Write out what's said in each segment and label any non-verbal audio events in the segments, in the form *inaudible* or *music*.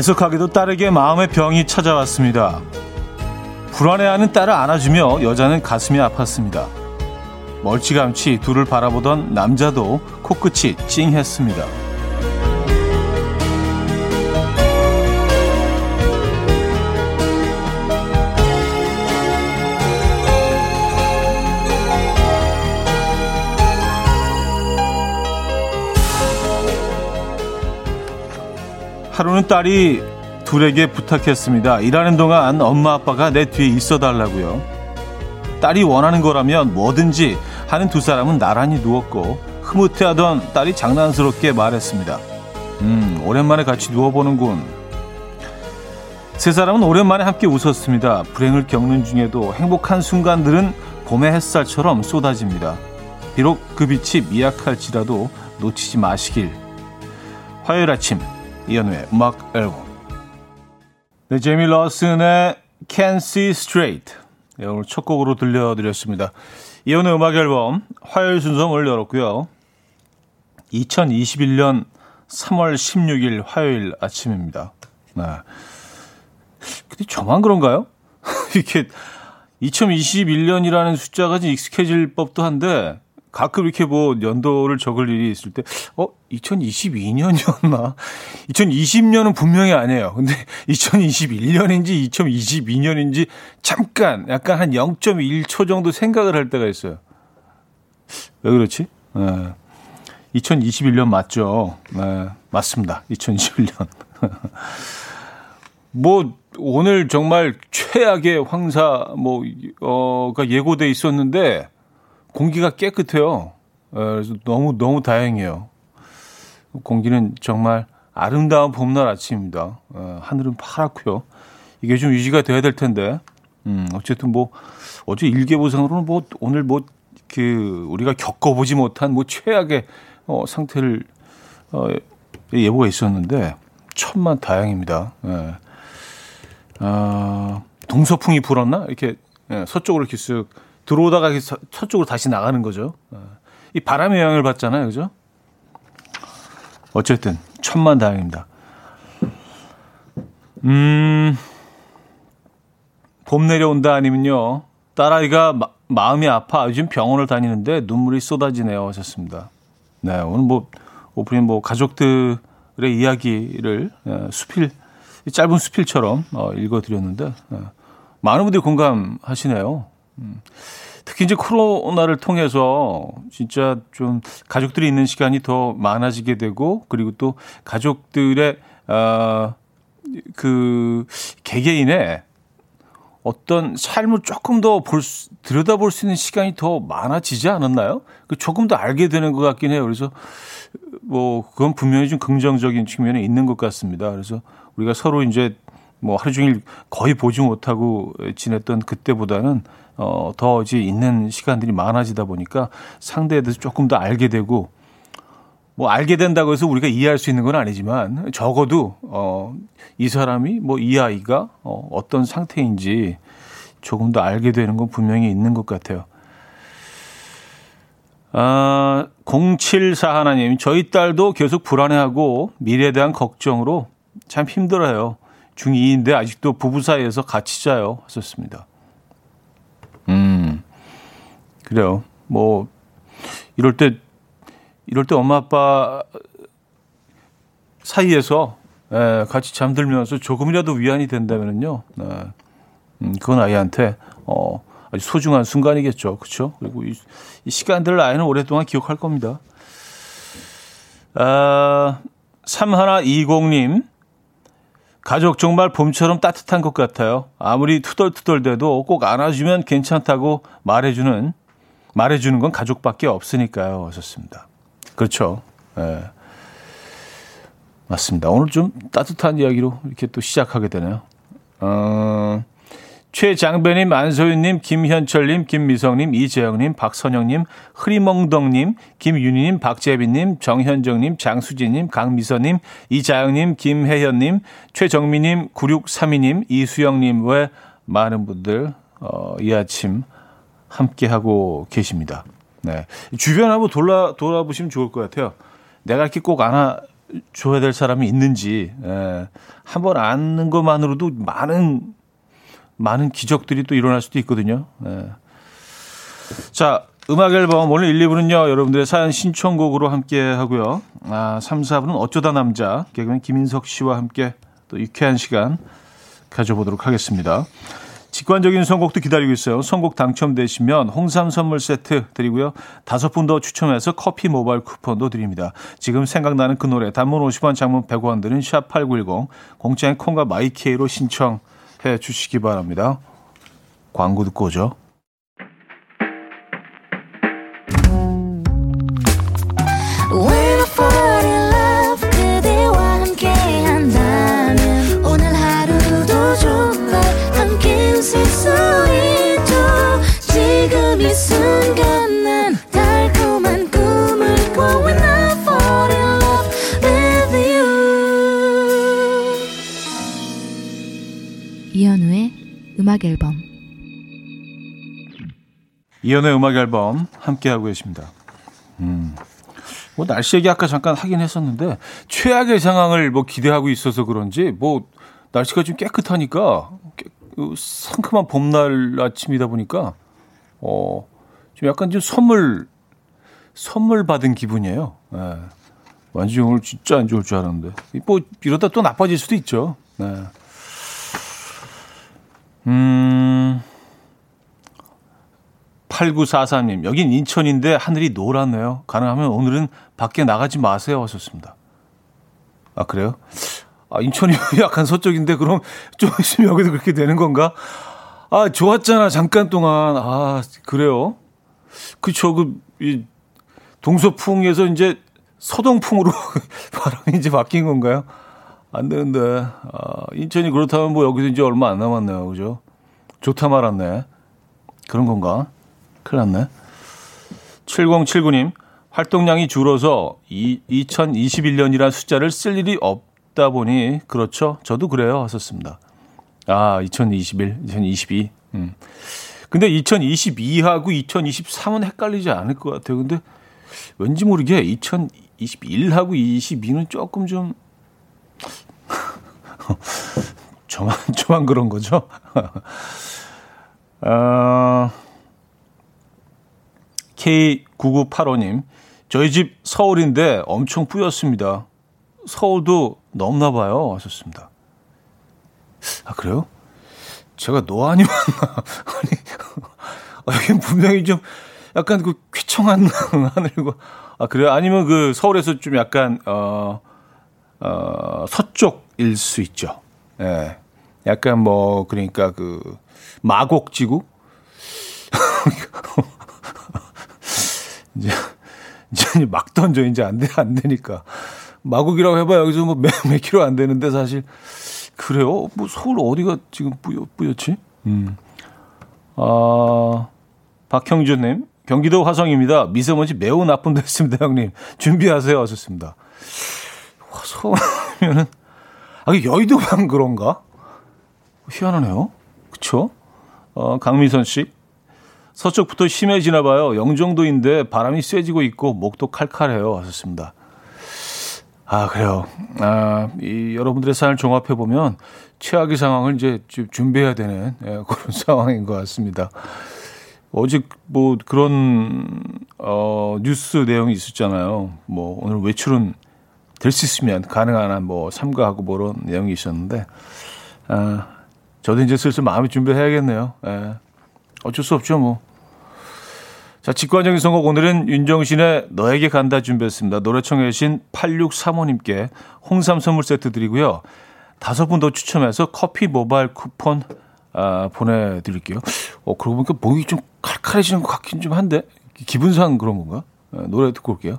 애석하게도 딸에게 마음의 병이 찾아왔습니다. 불안해하는 딸을 안아주며 여자는 가슴이 아팠습니다. 멀찌감치 둘을 바라보던 남자도 코끝이 찡했습니다. 하루는 딸이 둘에게 부탁했습니다. 일하는 동안 엄마 아빠가 내 뒤에 있어 달라고요. 딸이 원하는 거라면 뭐든지 하는 두 사람은 나란히 누웠고 흐뭇해하던 딸이 장난스럽게 말했습니다. 음, 오랜만에 같이 누워보는군. 세 사람은 오랜만에 함께 웃었습니다. 불행을 겪는 중에도 행복한 순간들은 봄의 햇살처럼 쏟아집니다. 비록 그 빛이 미약할지라도 놓치지 마시길. 화요일 아침 이연우의 음악 앨범 네, 제미 러슨의 Can See Straight 네, 오늘 첫 곡으로 들려드렸습니다. 이연우의 음악 앨범 화요일 순서 문을 열었고요. 2021년 3월 16일 화요일 아침입니다. 네. 근데 저만 그런가요? *laughs* 이렇게 2021년이라는 숫자가 좀 익숙해질 법도 한데 가끔 이렇게 뭐 연도를 적을 일이 있을 때, 어, 2022년이었나? 2020년은 *laughs* 분명히 아니에요. 근데 *laughs* 2021년인지 2022년인지 잠깐, 약간 한 0.1초 정도 생각을 할 때가 있어요. 왜 그렇지? 네. 2021년 맞죠? 네, 맞습니다. 2021년. *laughs* 뭐, 오늘 정말 최악의 황사, 뭐, 어,가 예고돼 있었는데, 공기가 깨끗해요. 예, 그래서 너무 너무 다행이에요. 공기는 정말 아름다운 봄날 아침입니다. 예, 하늘은 파랗고요. 이게 좀 유지가 돼야 될 텐데. 음, 어쨌든 뭐 어제 일개보상으로는 뭐 오늘 뭐 그 우리가 겪어보지 못한 뭐 최악의 어, 상태를 어, 예보가 있었는데 천만 다행입니다. 예. 아, 동서풍이 불었나 이렇게 예, 서쪽으로 이렇게 쓱 들어오다가 서쪽으로 다시 나가는 거죠. 어. 이 바람의 영향을 받잖아요. 그죠? 어쨌든, 천만 다행입니다. 음, 봄 내려온다 아니면요. 딸아이가 마, 마음이 아파 요즘 병원을 다니는데 눈물이 쏟아지네요. 하셨습니다. 네, 오늘 뭐, 오프닝 뭐, 가족들의 이야기를 예, 수필, 짧은 수필처럼 어, 읽어드렸는데, 예, 많은 분들이 공감하시네요. 음. 특히 이제 코로나를 통해서 진짜 좀 가족들이 있는 시간이 더 많아지게 되고 그리고 또 가족들의 아그 개개인의 어떤 삶을 조금 더 볼, 들여다볼 수 있는 시간이 더 많아지지 않았나요? 그 조금 더 알게 되는 것 같긴 해요. 그래서 뭐 그건 분명히 좀 긍정적인 측면이 있는 것 같습니다. 그래서 우리가 서로 이제 뭐 하루 종일 거의 보지 못하고 지냈던 그때보다는 어, 더 이제 있는 시간들이 많아지다 보니까 상대에 대해서 조금 더 알게 되고 뭐 알게 된다고 해서 우리가 이해할 수 있는 건 아니지만 적어도 어, 이 사람이 뭐 이 아이가 어, 어떤 상태인지 조금 더 알게 되는 건 분명히 있는 것 같아요. 아, 074 하나님, 저희 딸도 계속 불안해하고 미래에 대한 걱정으로 참 힘들어요. 중2인데 아직도 부부 사이에서 같이 자요. 하셨습니다. 음, 그래요. 뭐, 이럴 때, 이럴 때 엄마 아빠 사이에서 예, 같이 잠들면서 조금이라도 위안이 된다면은요, 네. 음, 그건 아이한테, 어, 아주 소중한 순간이겠죠. 그쵸? 그리고 이, 이 시간들을 아이는 오랫동안 기억할 겁니다. 아, 3120님, 가족 정말 봄처럼 따뜻한 것 같아요. 아무리 투덜투덜대도 꼭 안아주면 괜찮다고 말해주는 말해주는 건 가족밖에 없으니까요. 하셨습니다. 그렇죠. 네. 맞습니다. 오늘 좀 따뜻한 이야기로 이렇게 또 시작하게 되네요. 어, 최장배님, 안소윤님, 김현철님, 김미성님, 이재영님, 박선영님, 흐리멍덩님, 김윤희님, 박재빈님, 정현정님, 장수진님, 강미선님, 이자영님, 김혜현님, 최정미님, 9632님, 이수영님 외 많은 분들 어, 이 아침 함께 하고 계십니다. 네. 주변 한번 돌아 돌아보시면 좋을 것 같아요. 내가 이렇게 꼭 안아 줘야 될 사람이 있는지 예, 한번 아는 것만으로도 많은 많은 기적들이 또 일어날 수도 있거든요. 예. 자, 음악 앨범 오늘 1, 2부는요. 여러분들의 사연 신청곡으로 함께 하고요. 아, 3, 4부는 어쩌다 남자 개그맨 김인석 씨와 함께 또 유쾌한 시간 가져보도록 하겠습니다. 직관적인 선곡도 기다리고 있어요. 선곡 당첨되시면 홍삼 선물 세트 드리고요. 다섯 분 더 추첨해서 커피 모바일 쿠폰도 드립니다. 지금 생각나는 그 노래 단문 50원 장문 100원 드는 샵8910 공짜인 콩과 마이케이로 신청 해 주시기 바랍니다. 광고 듣고 오죠. 음악 앨범 이연의 음악 앨범 함께 하고 계십니다. 음. 뭐 날씨 얘기 아까 잠깐 하긴 했었는데 최악의 상황을 뭐 기대하고 있어서 그런지 뭐 날씨가 좀 깨끗하니까 그 상큼한 봄날 아침이다 보니까 어 좀 약간 좀 선물 선물 받은 기분이에요. 네. 완전 오늘 진짜 안 좋을 줄 알았는데 뭐 이러다 또 나빠질 수도 있죠. 네. 음, 8943님, 여긴 인천인데 하늘이 노랗네요. 가능하면 오늘은 밖에 나가지 마세요. 하셨습니다. 아, 그래요? 아, 인천이 *laughs* 약간 서쪽인데 그럼 좀 있으면 여기도 그렇게 되는 건가? 아, 좋았잖아. 잠깐 동안. 아, 그래요? 그쵸. 그, 이, 동서풍에서 이제 서동풍으로 *laughs* 바람이 이제 바뀐 건가요? 안 되는데. 아, 인천이 그렇다면 뭐 여기서 이제 얼마 안 남았네요. 그죠? 좋다 말았네. 그런 건가? 큰일 났네. 7079님, 활동량이 줄어서 이, 2021년이라는 숫자를 쓸 일이 없다 보니, 그렇죠. 저도 그래요. 하셨습니다. 아, 2021, 2022. 음. 근데 2022하고 2023은 헷갈리지 않을 것 같아요. 근데 왠지 모르게 2021하고 22는 조금 좀 *laughs* 저만, 저만 그런 거죠. *laughs* 어, K9985님, 저희 집 서울인데 엄청 뿌였습니다. 서울도 넘나 봐요. 하셨습니다. 아, 그래요? 제가 노안이 왔나? *laughs* 아니, 어, 여긴 분명히 좀 약간 그 쾌청한 하늘고, 아, 그래요? 아니면 그 서울에서 좀 약간, 어, 어, 서쪽일 수 있죠. 예. 네. 약간 뭐, 그러니까 그, 마곡지구? *laughs* 이제, 이제 막 던져, 이제 안 돼, 안 되니까. 마곡이라고 해봐 여기서 뭐 몇, 몇 킬로 안 되는데 사실. 그래요? 뭐 서울 어디가 지금 뿌여, 뿌옇지? 음. 아, 박형준님. 경기도 화성입니다. 미세먼지 매우 나쁜 데있습니다, 형님. 준비하세요. 하셨습니다. 서울이면은, 아, 여의도만 그런가? 희한하네요. 그쵸? 어, 강미선 씨. 서쪽부터 심해지나 봐요. 영종도인데 바람이 세지고 있고 목도 칼칼해요. 하셨습니다. 아, 그래요. 아, 이 여러분들의 사연을 종합해 보면 최악의 상황을 이제 준비해야 되는 예, 그런 *laughs* 상황인 것 같습니다. 어제 뭐 그런 어 뉴스 내용이 있었잖아요. 뭐 오늘 외출은 될 수 있으면 가능한 한 뭐 삼가하고 뭐 그런 내용이 있었는데 아 저도 이제 슬슬 마음의 준비해야겠네요. 예. 어쩔 수 없죠, 뭐. 자, 직관적인 선곡 오늘은 윤정신의 너에게 간다 준비했습니다. 노래 청해 주신 8635님께 홍삼 선물 세트 드리고요. 다섯 분 더 추첨해서 커피 모바일 쿠폰 아, 보내드릴게요. 어, 그러고 보니까 목이 좀 칼칼해지는 것 같긴 좀 한데 기분상 그런 건가? 아, 노래 듣고 올게요.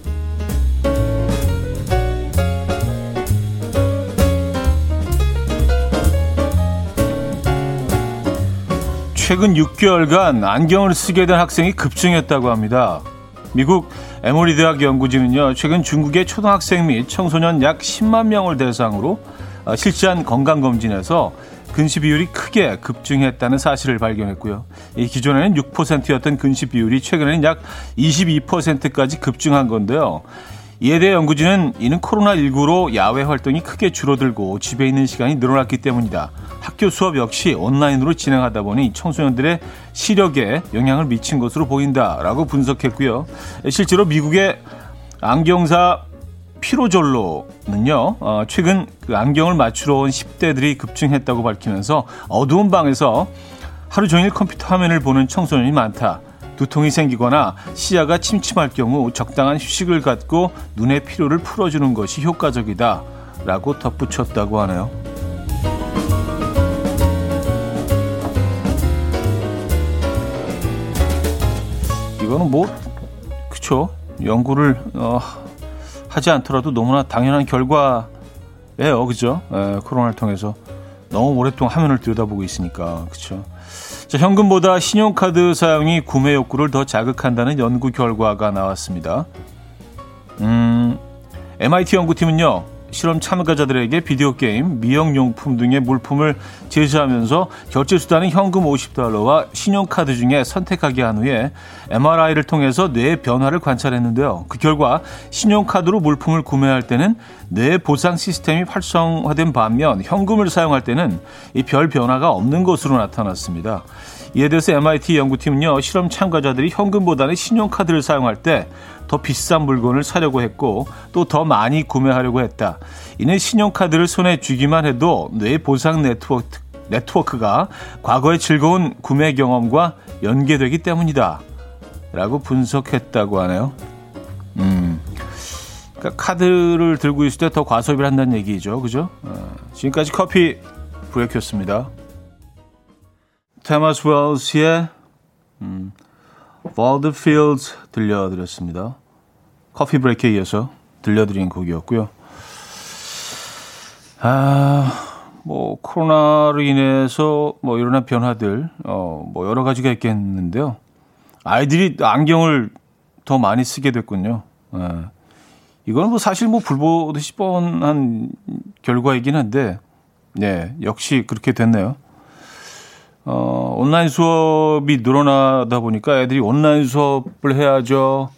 최근 6개월간 안경을 쓰게 된 학생이 급증했다고 합니다. 미국 에모리 대학 연구진은요, 최근 중국의 초등학생 및 청소년 약 10만 명을 대상으로 어, 실시한 건강검진에서 근시 비율이 크게 급증했다는 사실을 발견했고요. 이 기존에는 6%였던 근시 비율이 최근에는 약 22%까지 급증한 건데요. 이에 대해 연구진은 이는 코로나19로 야외 활동이 크게 줄어들고 집에 있는 시간이 늘어났기 때문이다. 학교 수업 역시 온라인으로 진행하다 보니 청소년들의 시력에 영향을 미친 것으로 보인다라고 분석했고요. 실제로 미국의 안경사 피로절로는요, 어, 최근 그 안경을 맞추러 온 10대들이 급증했다고 밝히면서 어두운 방에서 하루 종일 컴퓨터 화면을 보는 청소년이 많다. 두통이 생기거나 시야가 침침할 경우 적당한 휴식을 갖고 눈의 피로를 풀어주는 것이 효과적이다. 라고 덧붙였다고 하네요. 이거는 뭐, 그쵸. 연구를, 어, 하지 않더라도 너무나 당연한 결과예요. 그죠? 에, 코로나를 통해서 너무 오랫동안 화면을 들여다보고 있으니까. 그쵸. 자, 현금보다 신용카드 사용이 구매 욕구를 더 자극한다는 연구 결과가 나왔습니다. 음, MIT 연구팀은요, 실험 참가자들에게 비디오 게임, 미용용품 등의 물품을 제시하면서 결제 수단은 현금 50달러와 신용카드 중에 선택하게 한 후에 MRI를 통해서 뇌의 변화를 관찰했는데요. 그 결과 신용카드로 물품을 구매할 때는 뇌 보상 시스템이 활성화된 반면 현금을 사용할 때는 이 별 변화가 없는 것으로 나타났습니다. 이에 대해서 MIT 연구팀은요, 실험 참가자들이 현금보다는 신용카드를 사용할 때 더 비싼 물건을 사려고 했고 또 더 많이 구매하려고 했다. 이는 신용카드를 손에 쥐기만 해도 뇌 보상 네트워크, 네트워크가 과거의 즐거운 구매 경험과 연계되기 때문이다. 라고 분석했다고 하네요. 음. 그러니까 카드를 들고 있을 때 더 과소비를 한다는 얘기죠. 그죠? 어, 지금까지 커피 브레이크였습니다. 테마스 웰스의 음, Walden Fields 들려드렸습니다. 커피 브레이크에 이어서 들려드린 곡이었고요. 아, 뭐 코로나로 인해서 뭐 일어난 변화들 어, 뭐 여러 가지가 있겠는데요. 아이들이 안경을 더 많이 쓰게 됐군요. 예. 이거는 뭐 사실 뭐 불보듯이 뻔한 결과이긴 한데, 네, 역시 그렇게 됐네요. 어, 온라인 수업이 늘어나다 보니까 애들이 온라인 수업을 해야죠.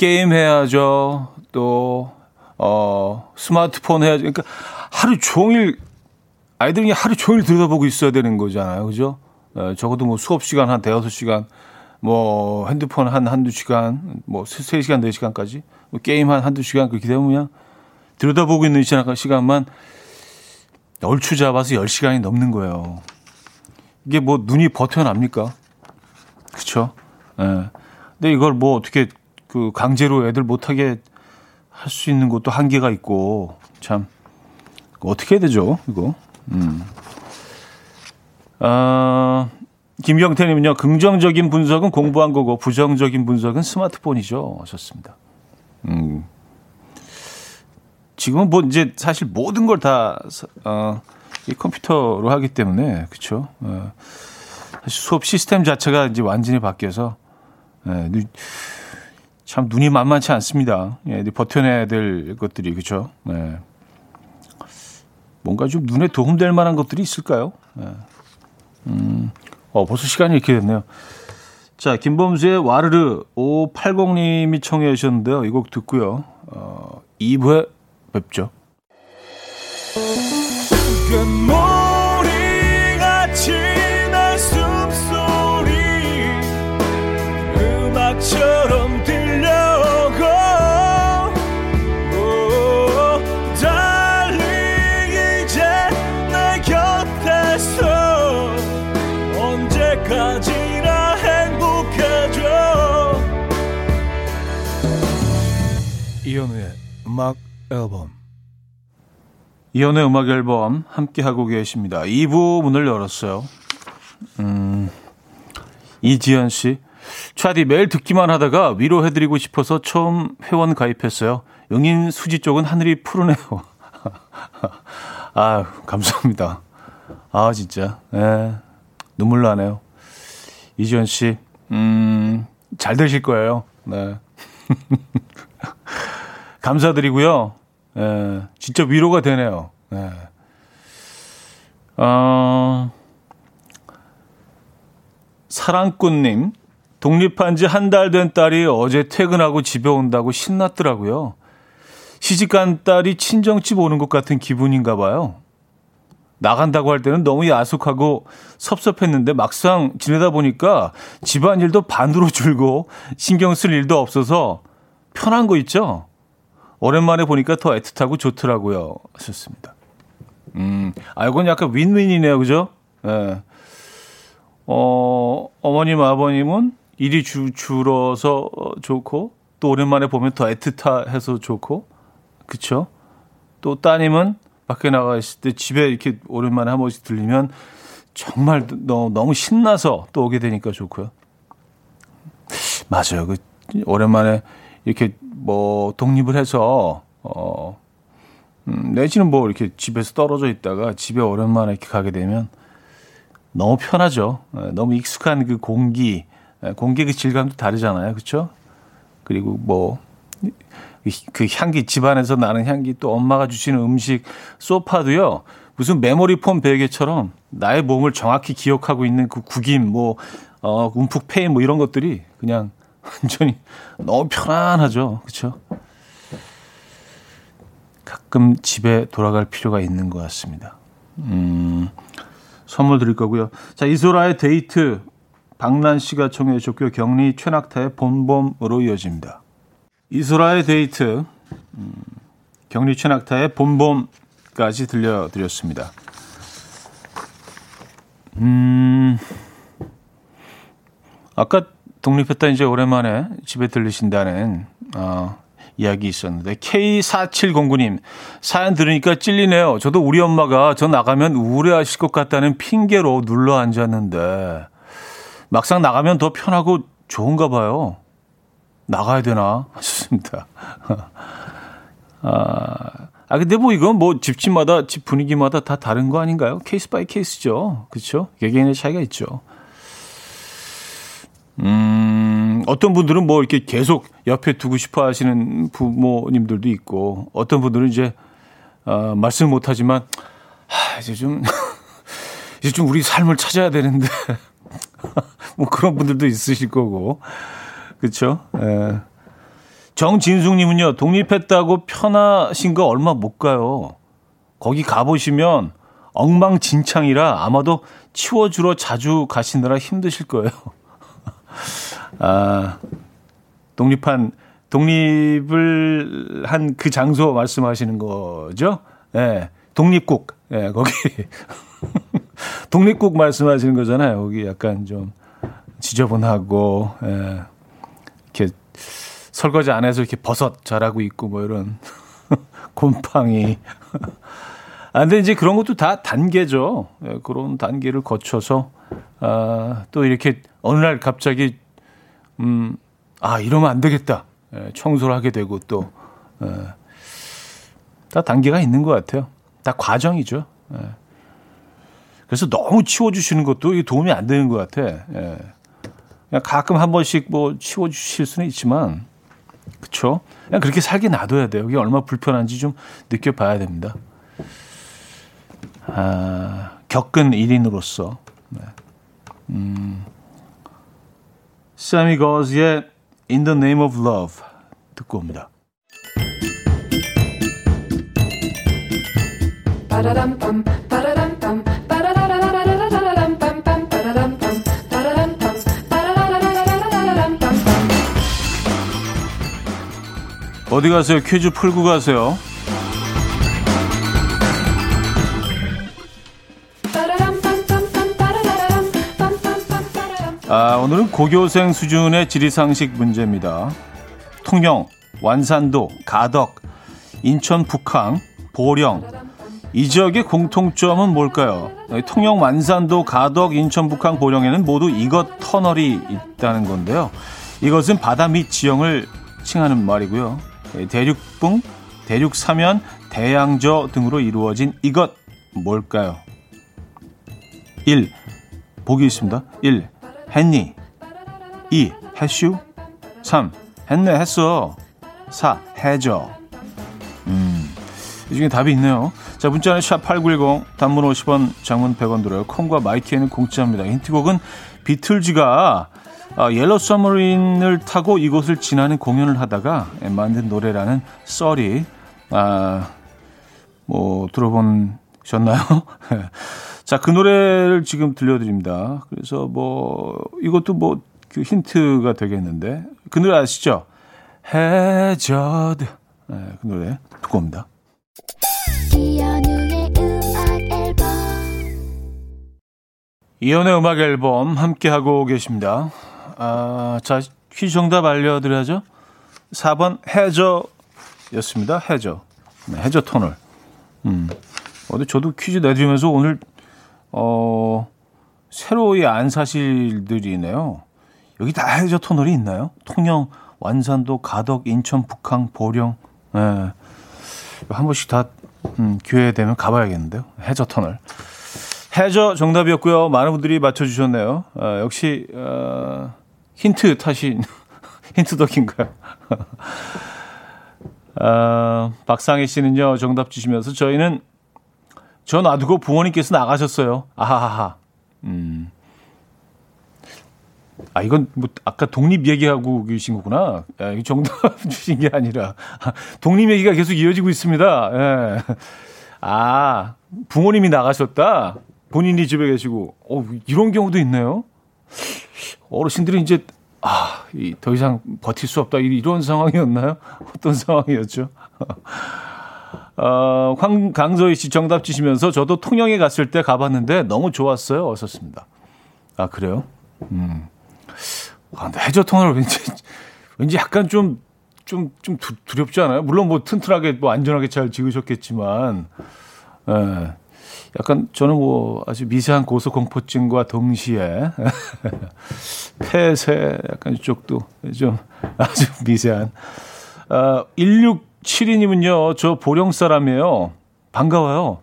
게임 해야죠. 또, 어, 스마트폰 해야죠. 그러니까 하루 종일, 아이들이 하루 종일 들여다보고 있어야 되는 거잖아요. 그죠? 어, 적어도 뭐 수업 시간 한 대여섯 시간, 뭐 핸드폰 한 한두 시간, 뭐 세 시간, 네 시간까지, 뭐 게임 한 한두 시간 그렇게 되면 그냥 들여다보고 있는 시간만 얼추 잡아서 10시간이 넘는 거예요. 이게 뭐 눈이 버텨납니까? 그쵸? 예. 네. 근데 이걸 뭐 어떻게 그 강제로 애들 못하게 할 수 있는 것도 한계가 있고 참 어떻게 해야 되죠 이거 음. 아, 김경태님은요 긍정적인 분석은 공부한 거고 부정적인 분석은 스마트폰이죠 하셨습니다 음. 지금은 뭐 이제 사실 모든 걸다 어, 이 컴퓨터로 하기 때문에 그렇죠 어, 사실 수업 시스템 자체가 이제 완전히 바뀌어서 예, 참 눈이 만만치 않습니다. 예, 버텨내야 될 것들이 그렇죠. 네. 뭔가 좀 눈에 도움될 만한 것들이 있을까요? 네. 음, 어, 벌써 시간이 이렇게 됐네요. 자, 김범수의 와르르 580님이 청해 주셨는데요. 이 곡 듣고요. 어, 2부에 뵙죠. 이현우의 음악 앨범 이현우의 음악 앨범 함께하고 계십니다. 2부 문을 열었어요. 음, 이지연 씨. 차디 매일 듣기만 하다가 위로해드리고 싶어서 처음 회원 가입했어요. 응인 수지 쪽은 하늘이 푸르네요. *laughs* 아 감사합니다. 아, 진짜. 예. 눈물 나네요. 이지연 씨, 음, 잘 되실 거예요. 네. *laughs* 감사드리고요. 예, 진짜 위로가 되네요. 예. 어, 사랑꾼님, 독립한 지 한 달 된 딸이 어제 퇴근하고 집에 온다고 신났더라고요. 시집간 딸이 친정집 오는 것 같은 기분인가 봐요. 나간다고 할 때는 너무 야속하고 섭섭했는데 막상 지내다 보니까 집안일도 반으로 *laughs* 줄고 신경 쓸 일도 없어서 편한 거 있죠? 오랜만에 보니까 더 애틋하고 좋더라고요. 하셨습니다. 음, 아, 이건 약간 윈윈이네요. 그죠? 예. 네. 어, 어머님, 아버님은 일이 주, 줄어서 좋고, 또 오랜만에 보면 더 애틋해서 좋고, 그쵸? 또 따님은 밖에 나가 있을 때 집에 이렇게 오랜만에 한 번씩 들리면 정말 너무, 너무 신나서 또 오게 되니까 좋고요. 맞아요. 그, 오랜만에 이렇게 뭐 독립을 해서, 어, 음, 내지는 뭐 이렇게 집에서 떨어져 있다가 집에 오랜만에 이렇게 가게 되면 너무 편하죠. 예, 너무 익숙한 그 공기, 예, 공기 그 질감도 다르잖아요. 그렇죠? 그리고 뭐 그 향기 집안에서 나는 향기 또 엄마가 주시는 음식 소파도요. 무슨 메모리 폼 베개처럼 나의 몸을 정확히 기억하고 있는 그 구김 뭐 어, 움푹 패인 뭐 이런 것들이 그냥 완전히 너무 편안하죠. 그렇죠? 가끔 집에 돌아갈 필요가 있는 것 같습니다. 음, 선물 드릴 거고요. 자, 이소라의 데이트 박난 씨가 청해 주셨고요. 경리 최낙타의 봄봄으로 이어집니다. 이소라의 데이트 음, 경리 최낙타의 봄봄까지 들려드렸습니다. 음, 아까 독립했다 이제 오랜만에 집에 들르신다는 어, 이야기 있었는데 K4709님 사연 들으니까 찔리네요. 저도 우리 엄마가 저 나가면 우울해하실 것 같다는 핑계로 눌러 앉았는데 막상 나가면 더 편하고 좋은가 봐요. 나가야 되나 *laughs* 싶습니다. *laughs* 아, 아 근데 뭐 이건 뭐 집집마다 집 분위기마다 다 다른 거 아닌가요? case by case죠. 그렇죠? 개개인의 차이가 있죠. 음, 어떤 분들은 뭐 이렇게 계속 옆에 두고 싶어 하시는 부모님들도 있고, 어떤 분들은 이제, 어, 말씀 못 하지만, 하, 이제 좀, *laughs* 이제 좀 우리 삶을 찾아야 되는데, *laughs* 뭐 그런 분들도 있으실 거고, 그쵸? 예. 정진숙님은요, 독립했다고 편하신 거 얼마 못 가요. 거기 가보시면 엉망진창이라 아마도 치워주러 자주 가시느라 힘드실 거예요. 아, 독립한, 독립을 한 그 장소 말씀하시는 거죠? 예, 네, 독립국. 예, 네, 거기. *laughs* 독립국 말씀하시는 거잖아요. 거기 약간 좀 지저분하고, 예, 이렇게 설거지 안 해서 이렇게 버섯 자라고 있고 뭐 이런 *laughs* 곰팡이. *laughs* 아, 근데 이제 그런 것도 다 단계죠. 예, 그런 단계를 거쳐서, 아, 또 이렇게 어느 날 갑자기 음, 아, 이러면 안 되겠다. 예, 청소를 하게 되고 또, 예, 다 단계가 있는 것 같아요. 다 과정이죠. 예. 그래서 너무 치워주시는 것도 도움이 안 되는 것 같아. 예. 그냥 가끔 한 번씩 뭐 치워주실 수는 있지만, 그쵸? 그냥 그렇게 살게 놔둬야 돼요. 이게 얼마나 불편한지 좀 느껴봐야 됩니다. 아, 겪은 일인으로서. 네. 음. 세미 거즈의 In the Name of Love 듣고 옵니다. 어디 가세요? 퀴즈 풀고 가세요. 아, 오늘은 고교생 수준의 지리상식 문제입니다. 통영, 완산도, 가덕, 인천 북항, 보령. 이 지역의 공통점은 뭘까요? 통영, 완산도, 가덕, 인천 북항, 보령에는 모두 이것 터널이 있다는 건데요. 이것은 바다 및 지형을 칭하는 말이고요. 대륙붕, 대륙사면, 대양저 등으로 이루어진 이것 뭘까요? 1. 보기 있습니다. 1. 했니? 2. 했슈? 3. 했네 했어 4. 해줘 음, 이 중에 답이 있네요 자 문자는 샵8910 단문 50원 장문 100원 들어요 콩과 마이키에는 공짜입니다 힌트곡은 비틀즈가 아, 옐로 서머린을 타고 이곳을 지나는 공연을 하다가 만든 노래라는 썰이 아, 뭐 들어보셨나요? *laughs* 자, 그 노래를 지금 들려드립니다. 그래서 뭐 이것도 뭐 그 힌트가 되겠는데 그 노래 아시죠? 해저드 네, 그 노래 듣고 옵니다. 이연의 음악 앨범 함께 하고 계십니다. 아, 자 퀴즈 정답 알려드려야죠. 4번 해저였습니다. 해저. 네, 해저 터널. 음. 어디 저도 퀴즈 내드리면서 오늘 어, 새로이 안 사실들이네요. 여기 다 해저 터널이 있나요? 통영, 완산도, 가덕, 인천, 북항, 보령. 예. 네. 한 번씩 다 음, 기회 되면 가봐야겠는데요. 해저 터널. 해저 정답이었고요. 많은 분들이 맞춰주셨네요. 어, 역시 어, 힌트 탓인 *laughs* 힌트 덕인가요? 어, *laughs* 박상희 씨는요 정답 주시면서 저희는 저 놔두고 부모님께서 나가셨어요. 아하하하. 음. 아, 이건 뭐, 아까 독립 얘기하고 계신 거구나. 야, 이 정답 *laughs* 주신 게 아니라. 독립 얘기가 계속 이어지고 있습니다. 예. 아, 부모님이 나가셨다? 본인이 집에 계시고. 어, 이런 경우도 있네요. 어르신들이 이제, 아, 더 이상 버틸 수 없다. 이런 상황이었나요? *laughs* 어떤 상황이었죠? 어, 황, 강소희 씨 정답 주시면서 저도 통영에 갔을 때 가봤는데 너무 좋았어요. 어었습니다 아, 그래요? 음. 아, 근데 해저 터널 왠지, 왠지 약간 좀, 좀, 좀 두, 렵지 않아요? 물론 뭐 튼튼하게, 뭐 안전하게 잘 지으셨겠지만, 예. 약간 저는 뭐 아주 미세한 고소공포증과 동시에 *laughs* 폐쇄 약간 이쪽도 좀 아주 미세한. 어, 1672님은요, 저 보령 사람이에요. 반가워요.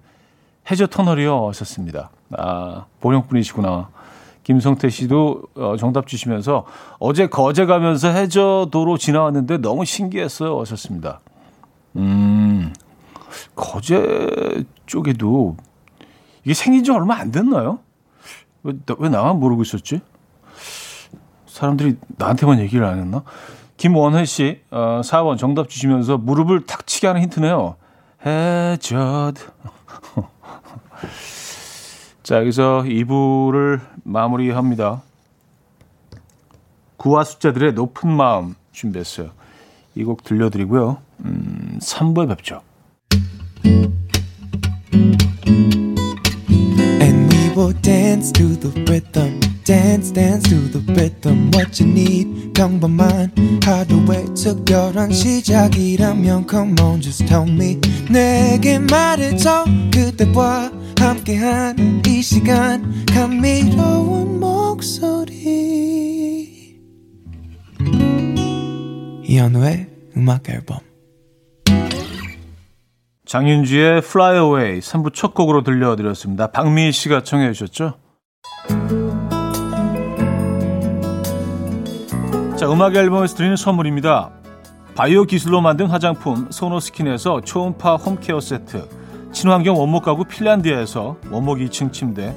해저 터널이요. 하셨습니다. 아, 보령 분이시구나. 김성태 씨도 어, 정답 주시면서 어제 거제 가면서 해저도로 지나왔는데 너무 신기했어요. 하셨습니다. 음, 거제 쪽에도 이게 생긴 지 얼마 안 됐나요? 왜, 왜 나만 모르고 있었지? 사람들이 나한테만 얘기를 안 했나? 김원혜 씨, 어, 4번 정답 주시면서 무릎을 탁 치게 하는 힌트네요. 해저드. *laughs* 자, 여기서 2부를 마무리합니다. 구와 숫자들의 높은 마음 준비했어요. 이 곡 들려드리고요. 음, 3부에 뵙죠. Dance to the rhythm. dance dance to the rhythm what you need 평범한 하루의 특별한 시작이라면 come on just tell me 내게 말해줘 그대와 함께한 이 시간 감미로운 목소리 이현우의 음악 앨범 장윤주의 Fly Away 3부 첫 곡으로 들려드렸습니다. 박미희 씨가 청해 주셨죠? 자, 음악 앨범에서 드리는 선물입니다. 바이오 기술로 만든 화장품 소노스킨에서 초음파 home care 세트 친환경 원목 가구 핀란디아에서 원목 2층 침대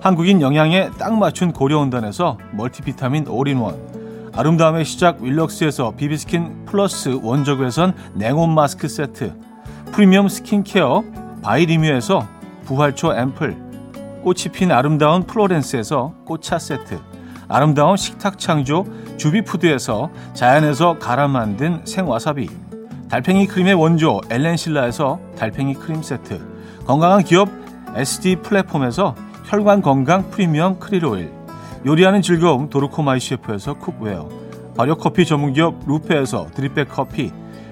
한국인 영양에 딱 맞춘 고려은단에서 멀티비타민 올인원 아름다움의 시작 윌럭스에서 비비스킨 플러스 원적외선 냉온 마스크 세트 프리미엄 스킨케어 바이리뮤에서 부활초 앰플 꽃이 핀 아름다운 플로렌스에서 꽃차 세트 아름다운 식탁 창조 주비푸드에서 자연에서 갈아 만든 생와사비 달팽이 크림의 원조 엘렌실라에서 달팽이 크림 세트 건강한 기업 SD 플랫폼에서 혈관 건강 프리미엄 크릴 오일 요리하는 즐거움 도루코 마이셰프에서 cookware 발효 커피 전문기업 루페에서 드립백 커피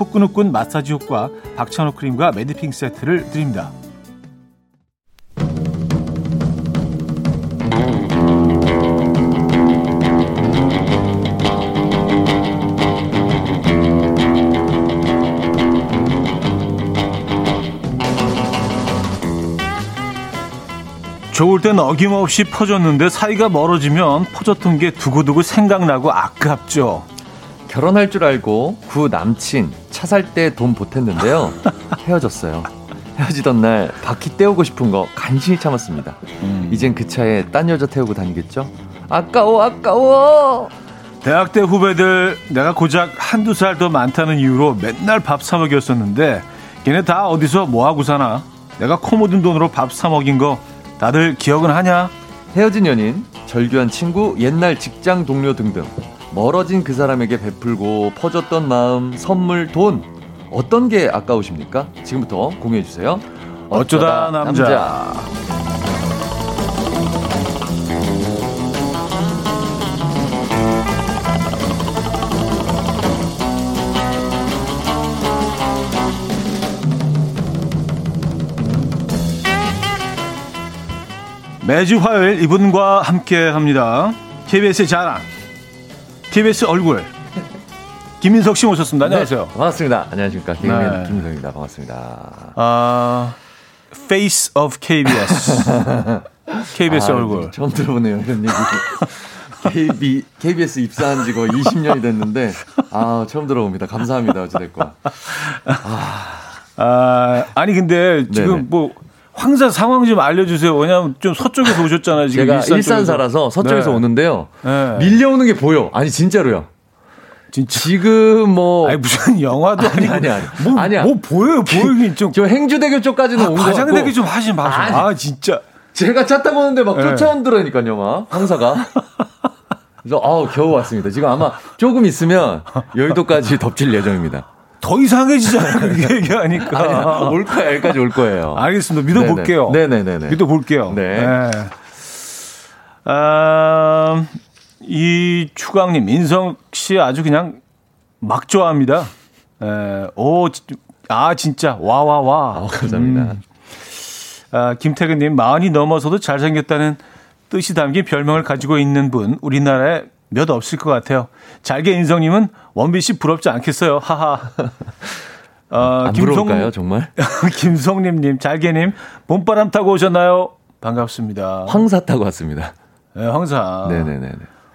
후끈후끈 마사지 효과 박찬호 크림과 매디핑 세트를 드립니다. 좋을 땐 어김없이 퍼줬는데 사이가 멀어지면 퍼졌던 게 두고두고 생각나고 아깝죠. 결혼할 줄 알고 구 남친 차 살 때 돈 보탰는데요. *laughs* 헤어졌어요. 헤어지던 날 바퀴 떼우고 싶은 거 간신히 참았습니다. 음. 이젠 그 차에 딴 여자 태우고 다니겠죠? 아까워 아까워. 대학 때 후배들 내가 고작 한두 살 더 많다는 이유로 맨날 밥 사 먹였었는데 걔네 다 어디서 뭐 하고 사나? 내가 코 묻은 돈으로 밥 사 먹인 거 다들 기억은 하냐? 헤어진 연인, 절규한 친구, 옛날 직장 동료 등등 멀어진 그 사람에게 베풀고 퍼줬던 마음, 선물, 돈 어떤 게 아까우십니까? 지금부터 공유해 주세요. 어쩌다, 어쩌다 남자. 남자. 매주 화요일 이분과 함께 합니다. KBS의 자랑, KBS 얼굴. 김민석 씨 모셨습니다. 네, 안녕하세요. 네, 반갑습니다. 안녕하십니까. 네. 김민석입니다. 반갑습니다. 아, Face of KBS. *laughs* KBS 아, 얼굴. 처음 들어보네요, 이런 얘기. KB, KBS 입사한 지 거의 20년이 됐는데, 아, 처음 들어봅니다. 감사합니다. 어찌됐건. 아, 아 아니, 근데 지금 네네. 뭐, 황사 상황 좀 알려주세요. 왜냐하면 좀 서쪽에서 오셨잖아요. 지금 제가 일산, 일산 살아서 서쪽에서 네. 오는데요. 네. 밀려오는 게 보여. 아니 진짜로요. 진짜. 지금 뭐 아니 무슨 영화도 아니 아니 아니 뭐, 아니야 뭐 보여요 보이긴 좀저 행주대교 쪽까지는 아, 온거 같고 과장되게 좀 하지 마세요 아 진짜 제가 차 타고 오는데 막 네. 쫓아온더라니까요 막 황사가 그래서 아우 겨우 왔습니다 지금 아마 조금 있으면 여의도까지 덮칠 예정입니다 더 이상해지잖아요. 그렇게 *laughs* 얘기하니까. 아니, 올 거야. 여기까지 올 거예요. 알겠습니다. 믿어볼게요. 네네네. 믿어볼게요. 네. 네. 아, 이 추강님, 인성 씨 아주 그냥 막 좋아합니다. 에, 오, 아, 진짜. 와, 와, 와. 어, 감사합니다. 음. 아, 김태근님, 마흔이 넘어서도 잘생겼다는 뜻이 담긴 별명을 가지고 있는 분, 우리나라에 몇 없을 것 같아요. 잘게 인성님은 원빈 씨 부럽지 않겠어요. 하하. *laughs* 어, 안 김성, 부러울까요, 정말? *laughs* 김성림님, 잘게님, 봄바람 타고 오셨나요? 반갑습니다. 황사 타고 왔습니다. 네, 황사. 네네네.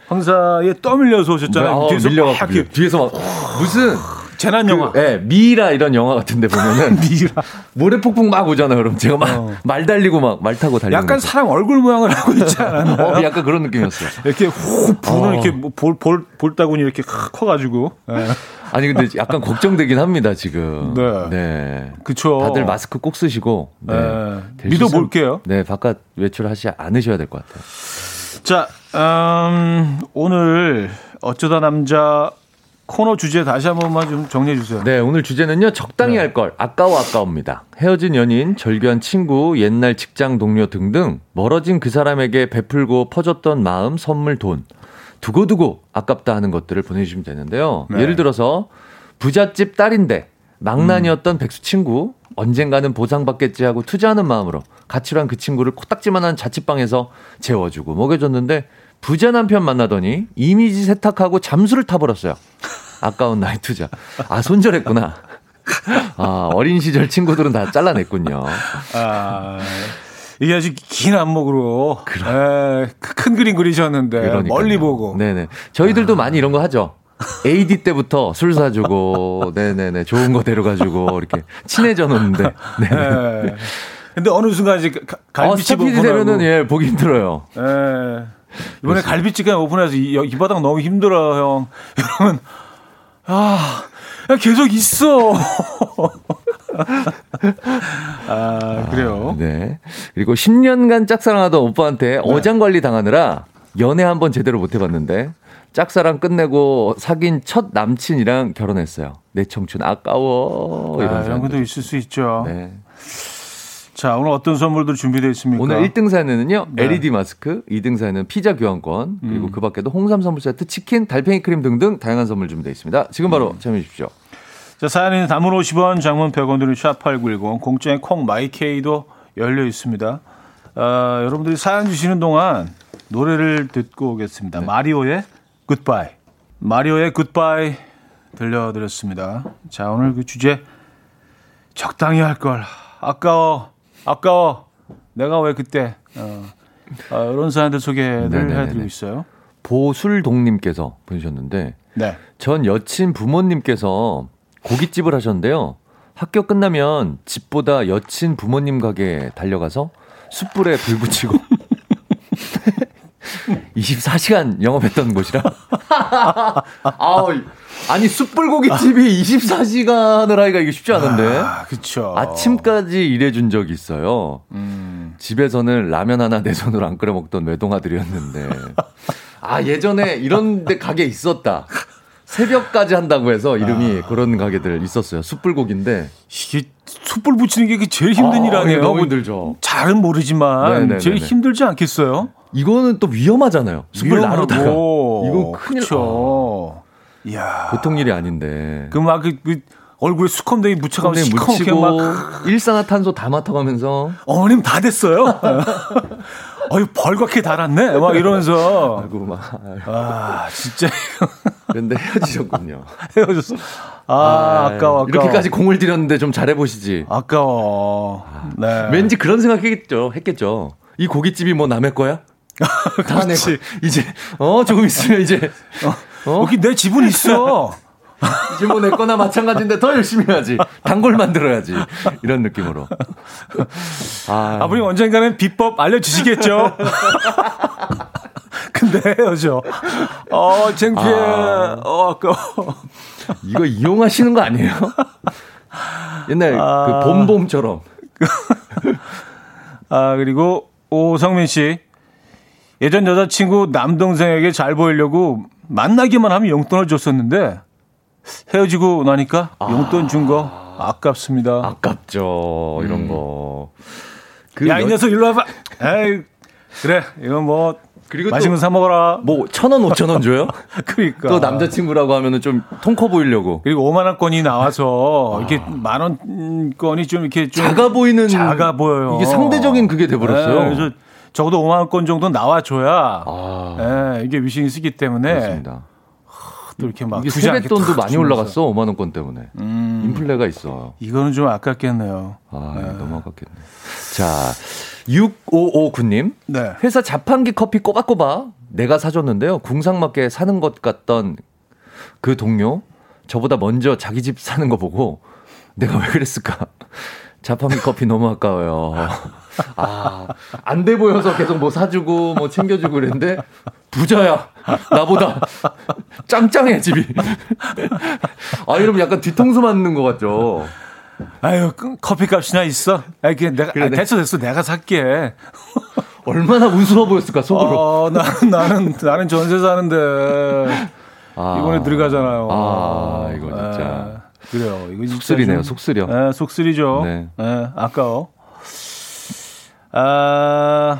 황사에 떠밀려서 오셨잖아요. 어, 뒤에서 밀려가지고. 뒤에서 막, 무슨, 재난 영화. 그, 예, 미라 이런 영화 같은데 보면은 *laughs* 미라 모래 폭풍 막 오잖아요. 그럼 제가 막말 어. 달리고 막 말 타고 달리고. 약간 거죠. 사람 얼굴 모양을 하고 있지 *laughs* 않았나요? 어, 약간 그런 느낌이었어요. 이렇게 후 부는 어. 이렇게 뭐 볼, 볼, 볼따구니 이렇게 커 가지고. 네. 아니 근데 약간 걱정되긴 합니다 지금. 네. 네. 그쵸. 다들 마스크 꼭 쓰시고. 네. 네. 믿어 볼게요. 네, 바깥 외출하지 않으셔야 될 것 같아요. 자, 음, 오늘 어쩌다 남자 코너 주제 다시 한 번만 좀 정리해 주세요. 네, 오늘 주제는요. 적당히 네. 할걸 아까워 아까웁니다. 헤어진 연인, 절교한 친구, 옛날 직장 동료 등등 멀어진 그 사람에게 베풀고 퍼줬던 마음, 선물, 돈 두고두고 아깝다 하는 것들을 보내주시면 되는데요. 네. 예를 들어서 부잣집 딸인데 망난이었던 음. 백수 친구 언젠가는 보상받겠지 하고 투자하는 마음으로 가치로 그 친구를 코딱지만한 자취방에서 재워주고 먹여줬는데 부자 남편 만나더니 이미지 세탁하고 잠수를 타버렸어요. 아까운 나이 투자. 아, 손절했구나. 아, 어린 시절 친구들은 다 잘라냈군요. 아, 이게 아주 긴 안목으로 에, 큰 그림 그리셨는데 그러니까요. 멀리 보고. 네네. 저희들도 아. 많이 이런 거 하죠. AD 때부터 술 사주고, 네네네, 좋은 거 데려가지고, 이렇게 친해져 놓는데. 네. 네. 근데 어느 순간 이제 갈비집 어, 되면은 예 보기 힘들어요. 예. 이번에 갈비집 그냥 오픈해서 이, 이 바닥 너무 힘들어 형. *laughs* 이러면 아 계속 있어. *laughs* 아, 그래요. 아, 네. 그리고 10년간 짝사랑하던 오빠한테 네. 어장 관리 당하느라 연애 한번 제대로 못 해봤는데 짝사랑 끝내고 사귄 첫 남친이랑 결혼했어요. 내 청춘 아까워. 이런 아, 이런 것도 있을 수 있죠. 네. 자, 오늘 어떤 선물들 준비되어 있습니까? 오늘 1등 사연에는요, 네. LED 마스크, 2등 사연은 피자 교환권, 그리고 음. 그 밖에도 홍삼 선물 세트, 치킨, 달팽이 크림 등등 다양한 선물 준비되어 있습니다. 지금 바로 음. 참여해 주십시오. 자, 사연은 담은 50원, 장문 100원 드는 샵8910, 공짜인 콩 마이케이도 열려 있습니다. 어, 여러분들이 사연 주시는 동안 노래를 듣고 오겠습니다. 네. 마리오의 굿바이. 마리오의 굿바이 들려드렸습니다. 자, 오늘 그 주제 적당히 할 걸. 아까워. 아까워. 내가 왜 그때 어, 어, 이런 사연들 소개를 네네네네. 해드리고 있어요. 보술동님께서 보내셨는데 네. 전 여친 부모님께서 고깃집을 하셨는데요. 학교 끝나면 집보다 여친 부모님 가게 달려가서 숯불에 불 붙이고 *laughs* 24시간 영업했던 곳이라. *laughs* 아우, 아니 숯불고기집이 24시간을 하기가 이게 쉽지 않은데. 아, 그쵸. 아침까지 일해준 적이 있어요. 음. 집에서는 라면 하나 내 손으로 안 끓여 먹던 외동아들이었는데. *laughs* 아 예전에 이런데 가게 있었다. 새벽까지 한다고 해서 이름이 아. 그런 가게들 있었어요. 숯불고기인데 이게 숯불 붙이는 게 제일 힘든 아, 일 아니에요? 너무 힘들죠. 잘은 모르지만 네네네네. 제일 힘들지 않겠어요? 이거는 또 위험하잖아요. 숯불 나르다가 이거 큰일. 그쵸. 이야. 보통 일이 아닌데. 그막 그, 그 얼굴에 수컴댕이 묻혀가면서 시커멓게 막 일산화탄소 다 맡아가면서 어머님 다 됐어요. *laughs* 어유 벌겋게 달았네. 막 이러면서. 아이고 막. 아 진짜. 근데 헤어지셨군요. *laughs* 헤어졌어. 아, 아 아 까워. 이렇게까지 공을 들였는데 좀 잘해보시지. 아까워. 네. 왠지 그런 생각했겠죠. 했겠죠. 이 고깃집이 뭐 남의 거야? *laughs* 다내 이제 어 조금 있으면 이제 어? 어? 여기 내 지분 있어. *laughs* 이제 뭐 내 거나 마찬가지인데 더 열심히 해야지. 단골 만들어야지. 이런 느낌으로. 아, 아버님 언젠가는 비법 알려주시겠죠? *laughs* 근데 헤어져. 어, 창피해. 아, 어, 아까워. 이거 이용하시는 거 아니에요? 옛날 아, 그 봄봄처럼. 아, 그리고 오성민 씨. 예전 여자친구 남동생에게 잘 보이려고 만나기만 하면 용돈을 줬었는데 헤어지고 나니까 아. 용돈 준 거 아깝습니다. 아깝죠. 이런 음. 거. 그 야, 이 녀석 일로 와봐. 에이, 그래. 이건 뭐 그리고 맛있는 사 먹어라. 뭐, 천 원, 오천 원 줘요? *laughs* 그러니까. 또 남자친구라고 하면은 좀 통커 보이려고. 그리고 5만원권이 나와서, 아. 이렇게 만원권이 좀 이렇게 좀. 작아 보이는. 작아 보여요. 이게 상대적인 그게 돼버렸어요. 네, 그래서 적어도 5만원권 정도 나와줘야, 아. 네, 이게 위신이 쓰기 때문에. 그렇습니다. 또 이렇게 막 세뱃돈도 많이 올라갔어 5만 원권 때문에 음. 인플레가 있어. 이거는 좀 아깝겠네요. 아 네. 너무 아깝겠네. 자 6559님 네. 회사 자판기 커피 꼬박꼬박 내가 사줬는데요. 궁상맞게 사는 것 같던 그 동료 저보다 먼저 자기 집 사는 거 보고 내가 왜 그랬을까? *laughs* 자판기 커피 너무 아까워요. 아, 안 돼 보여서 계속 뭐 사주고 뭐 챙겨주고 그랬는데 부자야. 나보다 짱짱해 집이. 아 이러면 약간 뒤통수 맞는 것 같죠. 아유 커피 값이나 있어. 아 이게 내가 그래, 아, 됐어 됐어 내가 살게. 얼마나 운수어 보였을까 속으로. 어, 나, 나는 나는 전세 사는데 아, 이번에 들어가잖아요. 아 이거 진짜. 아, 그래요. 이거 속쓰리네요. 속쓰려. 네, 속쓰리죠. 네. 네, 아까워. 아,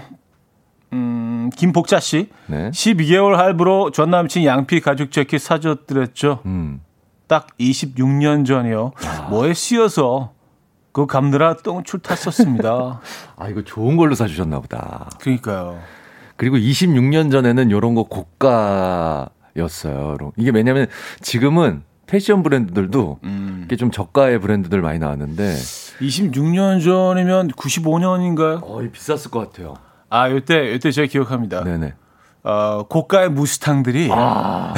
음, 김복자 씨. 네. 12개월 할부로 전 남친 양피 가죽 재킷 사줬더랬죠. 음. 딱 26년 전이요. 아. 뭐에 씌어서 그 감느라 똥출 탔었습니다. *laughs* 아, 이거 좋은 걸로 사주셨나 보다. 그러니까요. 그리고 26년 전에는 이런 거 고가였어요. 이게 왜냐면 지금은 패션 브랜드들도 음. 이게 좀 저가의 브랜드들 많이 나왔는데 26년 전이면 95년인가요? 어, 비쌌을 것 같아요. 아, 요때 요때 제가 기억합니다. 네네. 어, 고가의 무스탕들이 아,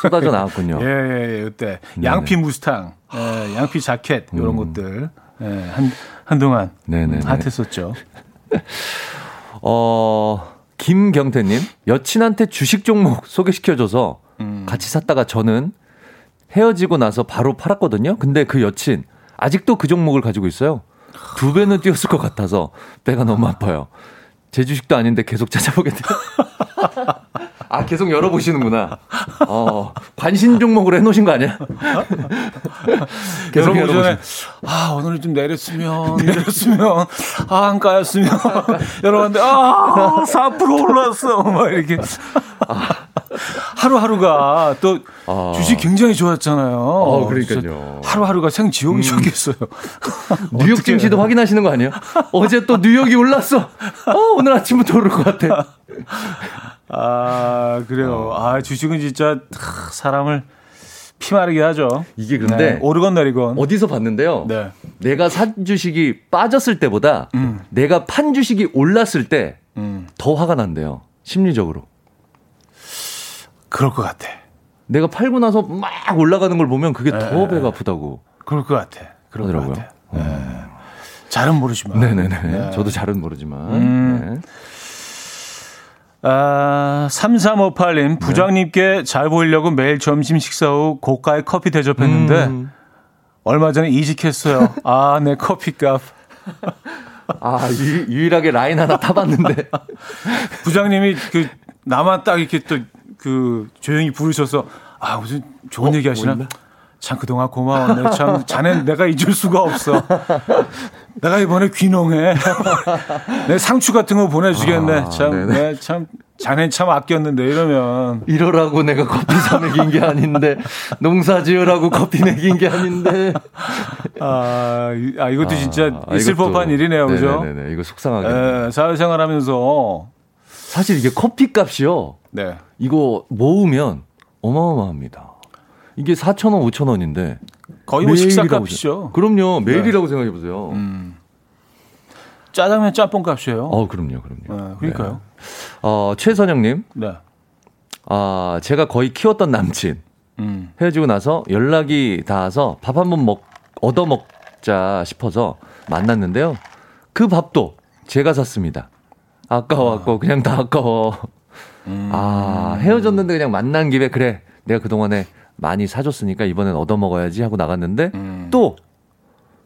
쏟아져 나왔군요. *laughs* 예, 예, 예, 요때 양피 무스탕, 예, 양피 자켓 이런 음. 것들 예, 한 한동안 네네 핫했었죠. *laughs* 어, 김경태 님 여친한테 주식 종목 *laughs* 소개시켜 줘서 음. 같이 샀다가 저는 헤어지고 나서 바로 팔았거든요. 근데 그 여친 아직도 그 종목을 가지고 있어요. 두 배는 뛰었을 것 같아서 배가 너무 아파요. 제 주식도 아닌데 계속 찾아보게 돼요. 아, 아, 계속 열어보시는구나. 어, 관심 종목으로 해놓으신 거 아니야? *laughs* 계속 오전에, 아, 오늘 좀 내렸으면, 내렸으면, 아, 안 까였으면. *laughs* 여러분들, 아, 4% 올랐어. 막 이렇게. 하루하루가 또 아. 주식 굉장히 좋았잖아요. 어, 그러니까요. 하루하루가 생지옥이셨겠어요. 음. *laughs* 뉴욕 증시도 확인하시는 거 아니에요? 어제 또 뉴욕이 올랐어. 어, 오늘 아침부터 오를 것 같아. *laughs* 아, 그래요. 아, 주식은 진짜 사람을 피마르게 하죠. 이게 근데 네, 오르건 내리건 어디서 봤는데요. 네. 내가 산 주식이 빠졌을 때보다 음. 내가 판 주식이 올랐을 때더 음. 화가 난대요. 심리적으로. 그럴 것 같아. 내가 팔고 나서 막 올라가는 걸 보면 그게 네. 더 배가 아프다고. 그럴 것 같아. 그러더라고요. 네. 잘은 모르지만. 네네네. 네. 저도 잘은 모르지만. 음. 네. 아, 3358님, 부장님께 잘 보이려고 매일 점심 식사 후 고가의 커피 대접했는데, 음. 얼마 전에 이직했어요. 아, 내 커피값. *laughs* 아, 유, 유일하게 라인 하나 타봤는데. *laughs* 부장님이 그, 나만 딱 이렇게 또, 그, 조용히 부르셔서, 아, 무슨 좋은 어, 얘기 하시나? 뭐 참 그동안 고마웠네. 참 자넨 내가 잊을 수가 없어. 내가 이번에 귀농해. *laughs* 내 상추 같은 거 보내주겠네. 아, 참, 네, 참 자넨 참 아꼈는데 이러면 이러라고 내가 커피 사 먹인 게 아닌데 농사 지으라고 커피 먹인 게 아닌데 아, 아 이것도 아, 진짜 있을 이것도, 법한 일이네요, 그죠? 네네 이거 속상하게. 네, 사회생활하면서 사실 이게 커피 값이요. 네. 이거 모으면 어마어마합니다. 이게 4,000원, 5,000원인데. 거의 뭐 식사 값이죠. 그럼요. 매일이라고 네. 생각해 보세요. 음. 짜장면 짬뽕 값이에요. 어, 그럼요. 그럼요. 네, 그러니까요. 네. 어, 최선영님. 네. 아, 제가 거의 키웠던 남친. 음. 헤어지고 나서 연락이 닿아서 밥 한 번 먹, 얻어 먹자 싶어서 만났는데요. 그 밥도 제가 샀습니다. 아까워갖고 아. 그냥 다 아까워. 음. 아, 헤어졌는데 그냥 만난 김에 그래. 내가 그 동안에 많이 사줬으니까 이번엔 얻어 먹어야지 하고 나갔는데 음. 또,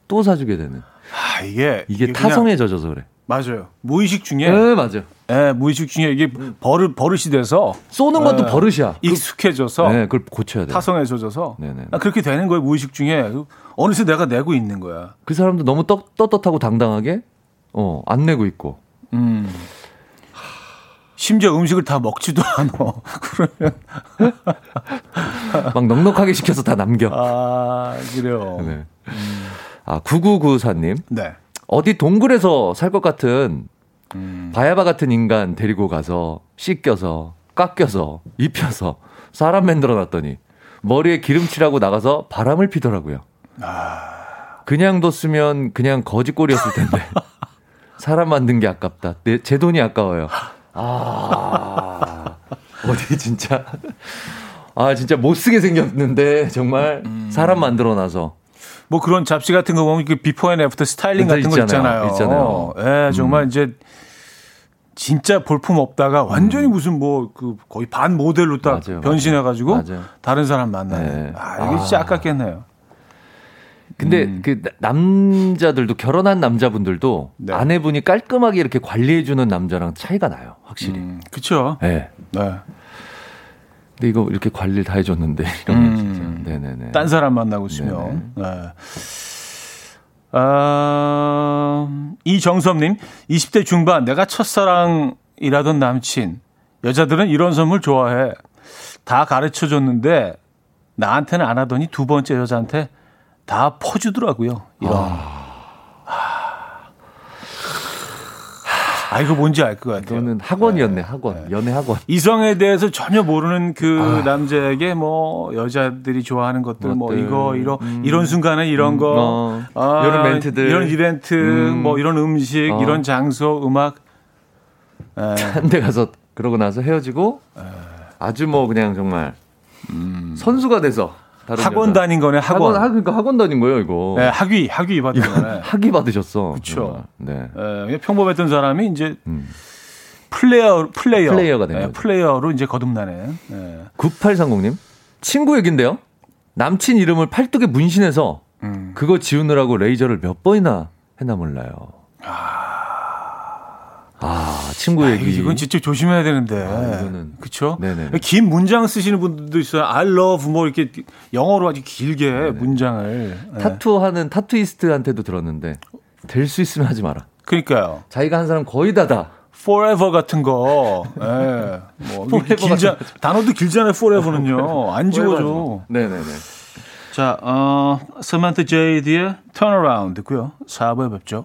또 사주게 되는. 아, 이게. 이게, 이게 타성에 젖어서 그래. 맞아요. 무의식 중에. 네, 맞아요. 예, 무의식 중에 이게 버릇, 버릇이 돼서. 쏘는 것도 예, 버릇이야. 익숙해져서. 네, 그걸 고쳐야 돼. 타성에 젖어서. 네네. 아, 그렇게 되는 거예요, 무의식 중에. 어느새 내가 내고 있는 거야. 그 사람도 너무 떳, 떳떳하고 당당하게, 어, 안 내고 있고. 음. 심지어 음식을 다 먹지도 *laughs* 않아. 그러면 막 넉넉하게 시켜서 다 남겨. 아 그래요. 네. 음. 아 9994님. 네. 어디 동굴에서 살 것 같은 음. 바야바 같은 인간 데리고 가서 씻겨서 깎여서 입혀서 사람 만들어 놨더니 머리에 기름칠하고 나가서 바람을 피더라고요. 아. 그냥 뒀으면 그냥 거지꼴이었을 텐데. *laughs* 사람 만든 게 아깝다. 내, 제 돈이 아까워요. 아, 어디 진짜. 아, 진짜 못 쓰게 생겼는데, 정말 음. 사람 만들어 놔서. 뭐 그런 잡지 같은 거 보면 그 before and after 스타일링 같은 있잖아요. 거 있잖아요. 있잖아요. 예, 정말 음. 이제 진짜 볼품 없다가 완전히 음. 무슨 뭐 그 거의 반 모델로 딱 변신해가지고 다른 사람 만나는. 네. 아, 이게 진짜 아. 아깝겠네요. 근데 음. 그 남자들도 결혼한 남자분들도 네. 아내분이 깔끔하게 이렇게 관리해 주는 남자랑 차이가 나요, 확실히. 음, 그렇죠. 네. 네. 근데 이거 이렇게 관리를 다 해줬는데 *laughs* 이러면 음, 진짜. 네네네. 딴 사람 만나고 있으면. 네. 아, 이정섭님, 20대 중반 내가 첫사랑이라던 남친. 여자들은 이런 선물 좋아해. 다 가르쳐 줬는데 나한테는 안 하더니 두 번째 여자한테 다 퍼주더라고요. 이런. 아. 아, 이거 뭔지 알 것 같아요. 저는 학원이었네, 네. 학원. 네. 연애 학원. 이성에 대해서 전혀 모르는 그 아. 남자에게 뭐 여자들이 좋아하는 것들, 뭐 이거, 이런, 음. 이런 순간에 이런 음. 거, 어. 아, 이런 멘트들. 이런 이벤트, 음. 뭐 이런 음식, 어. 이런 장소, 음악. 한데 가서 그러고 나서 헤어지고 에. 아주 뭐 그냥 정말 음. 선수가 돼서 학원 여자. 다닌 거네 학원. 학원 그러니까 학원 다닌 거예요 이거. 네, 학위 학위 받은 거네. *laughs* 학위 받으셨어. 그렇죠. 네. 네. 평범했던 사람이 이제 음. 플레이어 플레이어 플레이어가 된 네, 플레이어로 이제 거듭나네. 네. 9830님 친구 얘긴데요. 남친 이름을 팔뚝에 문신해서 음. 그거 지우느라고 레이저를 몇 번이나 했나 몰라요. 아, 아, 친구 얘기. 아, 이건 진짜 조심해야 되는데. 아, 이거는. 그쵸? 네네. 긴 문장 쓰시는 분들도 있어요. I love 뭐 이렇게 영어로 아주 길게 네네. 문장을. 네. 타투하는 타투이스트한테도 들었는데 될 수 있으면 하지 마라. 그러니까요. 자기가 한 사람 거의 다다. forever 같은 거. 예. 네. 뭐 길자 단어도 길잖아요. forever는요. *laughs* 안 지워져. 네네네. 자, 어, 서만트 제이디의 Turnaround 듣고요. 4부에 뵙죠.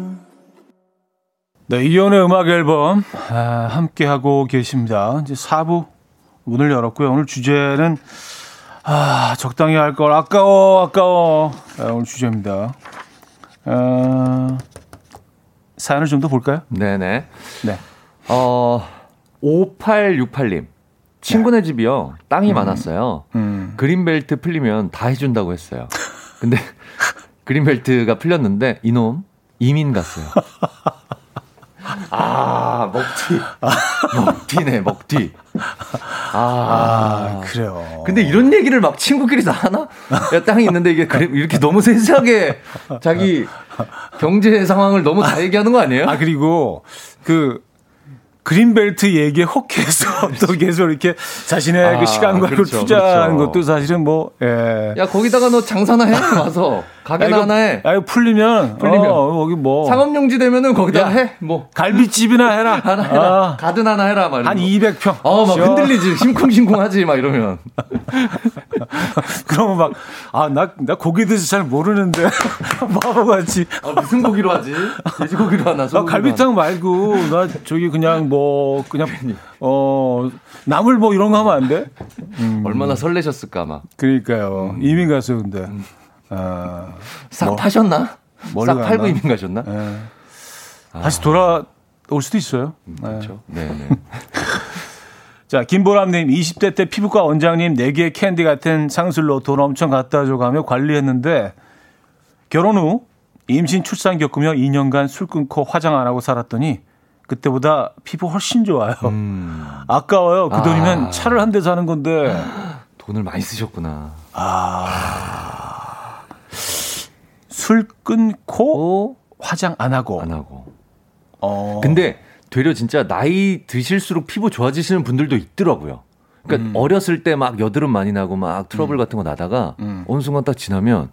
네, 이연의 음악 앨범 아, 함께 하고 계십니다. 이제 4부 문을 열었고요. 오늘 주제는 아, 적당히 할 걸 아까워 아까워 아, 오늘 주제입니다. 아, 사연을 좀 더 볼까요? 네네. 네. 어 5868님 친구네 집이요 땅이 음. 많았어요. 음. 그린벨트 풀리면 다 해준다고 했어요. 근데 *laughs* 그린벨트가 풀렸는데 이놈 이민 갔어요. *laughs* 아, 먹튀. 먹튀네, 먹튀. 아, 아, 그래요. 근데 이런 얘기를 막 친구끼리 다 하나? 야, 땅이 있는데 이게 그래, 이렇게 너무 세세하게 자기 경제 상황을 너무 다 얘기하는 거 아니에요? 아, 그리고 그 그린벨트 얘기에 혹해서 *laughs* 또 계속 이렇게 자신의 아, 그 시간과 그렇죠, 투자하는 그렇죠. 것도 사실은 뭐, 예. 야, 거기다가 너 장사나 해? 와서. 가게나 하나 해. 아, 풀리면. 풀리면. 어, 거기 뭐. 상업용지 되면은 거기다 해. 뭐. 갈비집이나 해라. *laughs* 하나 해라. 아. 가든 하나 해라. 막 한 200평. 어, 막 흔들리지. 심쿵심쿵 하지. 막 이러면. *laughs* 그러면 막, 아, 나, 나 고기 드시 잘 모르는데. *laughs* 바보같이. 아, 무슨 고기로 하지? 돼지고기로 하나? 나 갈비탕 말고, 나 저기 그냥 뭐, 그냥, 어, 나물 뭐 이런 거 하면 안 돼? 음. 얼마나 설레셨을까, 막. 그러니까요. 음. 이민 가서 근데. 음. 아, 싹 뭐, 파셨나? 싹 팔고 이민 가셨나? 네. 아. 다시 돌아올 수도 있어요. 음, 그렇죠. 네, 네. *laughs* 자, 김보람님, 20대 때 피부과 원장님 4개의 캔디 같은 상술로 돈 엄청 갖다 줘가며 관리했는데, 결혼 후 임신 출산 겪으며 2년간 술 끊고 화장 안 하고 살았더니, 그때보다 피부 훨씬 좋아요. 음. *laughs* 아까워요. 그 돈이면 아. 차를 한 대 사는 건데. *gasps* 돈을 많이 쓰셨구나. 아. 술 끊고 어? 화장 안 하고. 안 하고. 어. 근데 되려 진짜 나이 드실수록 피부 좋아지시는 분들도 있더라고요. 그러니까 음. 어렸을 때 막 여드름 많이 나고 막 트러블 음. 같은 거 나다가 음. 어느 순간 딱 지나면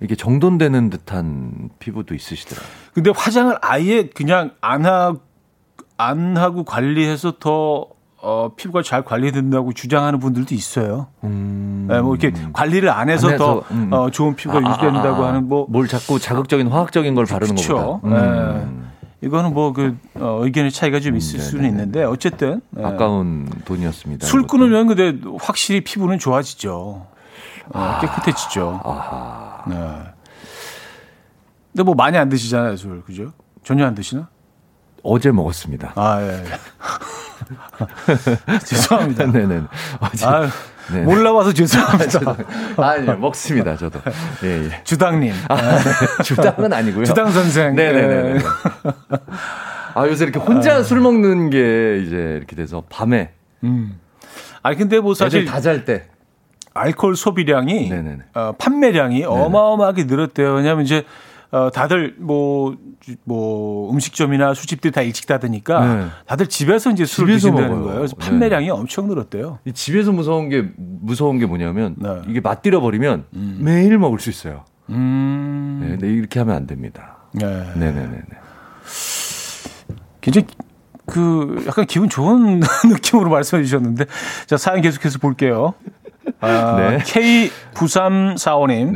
이게 정돈되는 듯한 피부도 있으시더라고요. 근데 화장을 아예 그냥 안 하고 안 하고 관리해서 더 어, 피부가 잘 관리된다고 주장하는 분들도 있어요. 음. 네, 뭐 이렇게 관리를 안 해서, 안 해서 더 음. 어, 좋은 피부가 아, 유지된다고 아, 아, 하는 뭐 뭘 자꾸 자극적인 화학적인 걸 바르는 거죠. 음. 네. 이거는 뭐그 어, 의견의 차이가 좀 있을 음, 수는 있는데 어쨌든 네. 아까운 돈이었습니다. 술 끊으면 근데 확실히 피부는 좋아지죠. 어, 깨끗해지죠. 아하. 네. 근데 뭐 많이 안 드시잖아요, 술. 그죠? 전혀 안 드시나? 어제 먹었습니다. 아, 예. *laughs* 예. *laughs* 죄송합니다. *laughs* 네네. 어제. 아, 네. 몰라봐서 죄송합니다. 아니, 먹습니다, 저도. 예, 예. 주당님. 아, 네. 주당은 아니고요. 주당 선생. 네네네. 네. 아, 요새 이렇게 혼자 아. 술 먹는 게 이제 이렇게 돼서 밤에. 음. 아니, 근데 뭐 사실. 다 잘 때. 알코올 소비량이. 네네. 어, 판매량이 네네. 어마어마하게 늘었대요. 왜냐하면 이제 어, 다들 뭐, 뭐, 음식점이나 술집들이 다 일찍 닫으니까 네. 다들 집에서 이제 술을 집에서 드신다는 거예요. 그래서 판매량이 네. 엄청 늘었대요. 집에서 무서운 게, 무서운 게 뭐냐면 네. 이게 맛들어 버리면 음. 매일 먹을 수 있어요. 음. 네, 근데 이렇게 하면 안 됩니다. 네. 네 네 네. 굉장히 그 약간 기분 좋은 *laughs* 느낌으로 말씀해 주셨는데 자 사연 계속해서 볼게요. 아, 네. K9345님.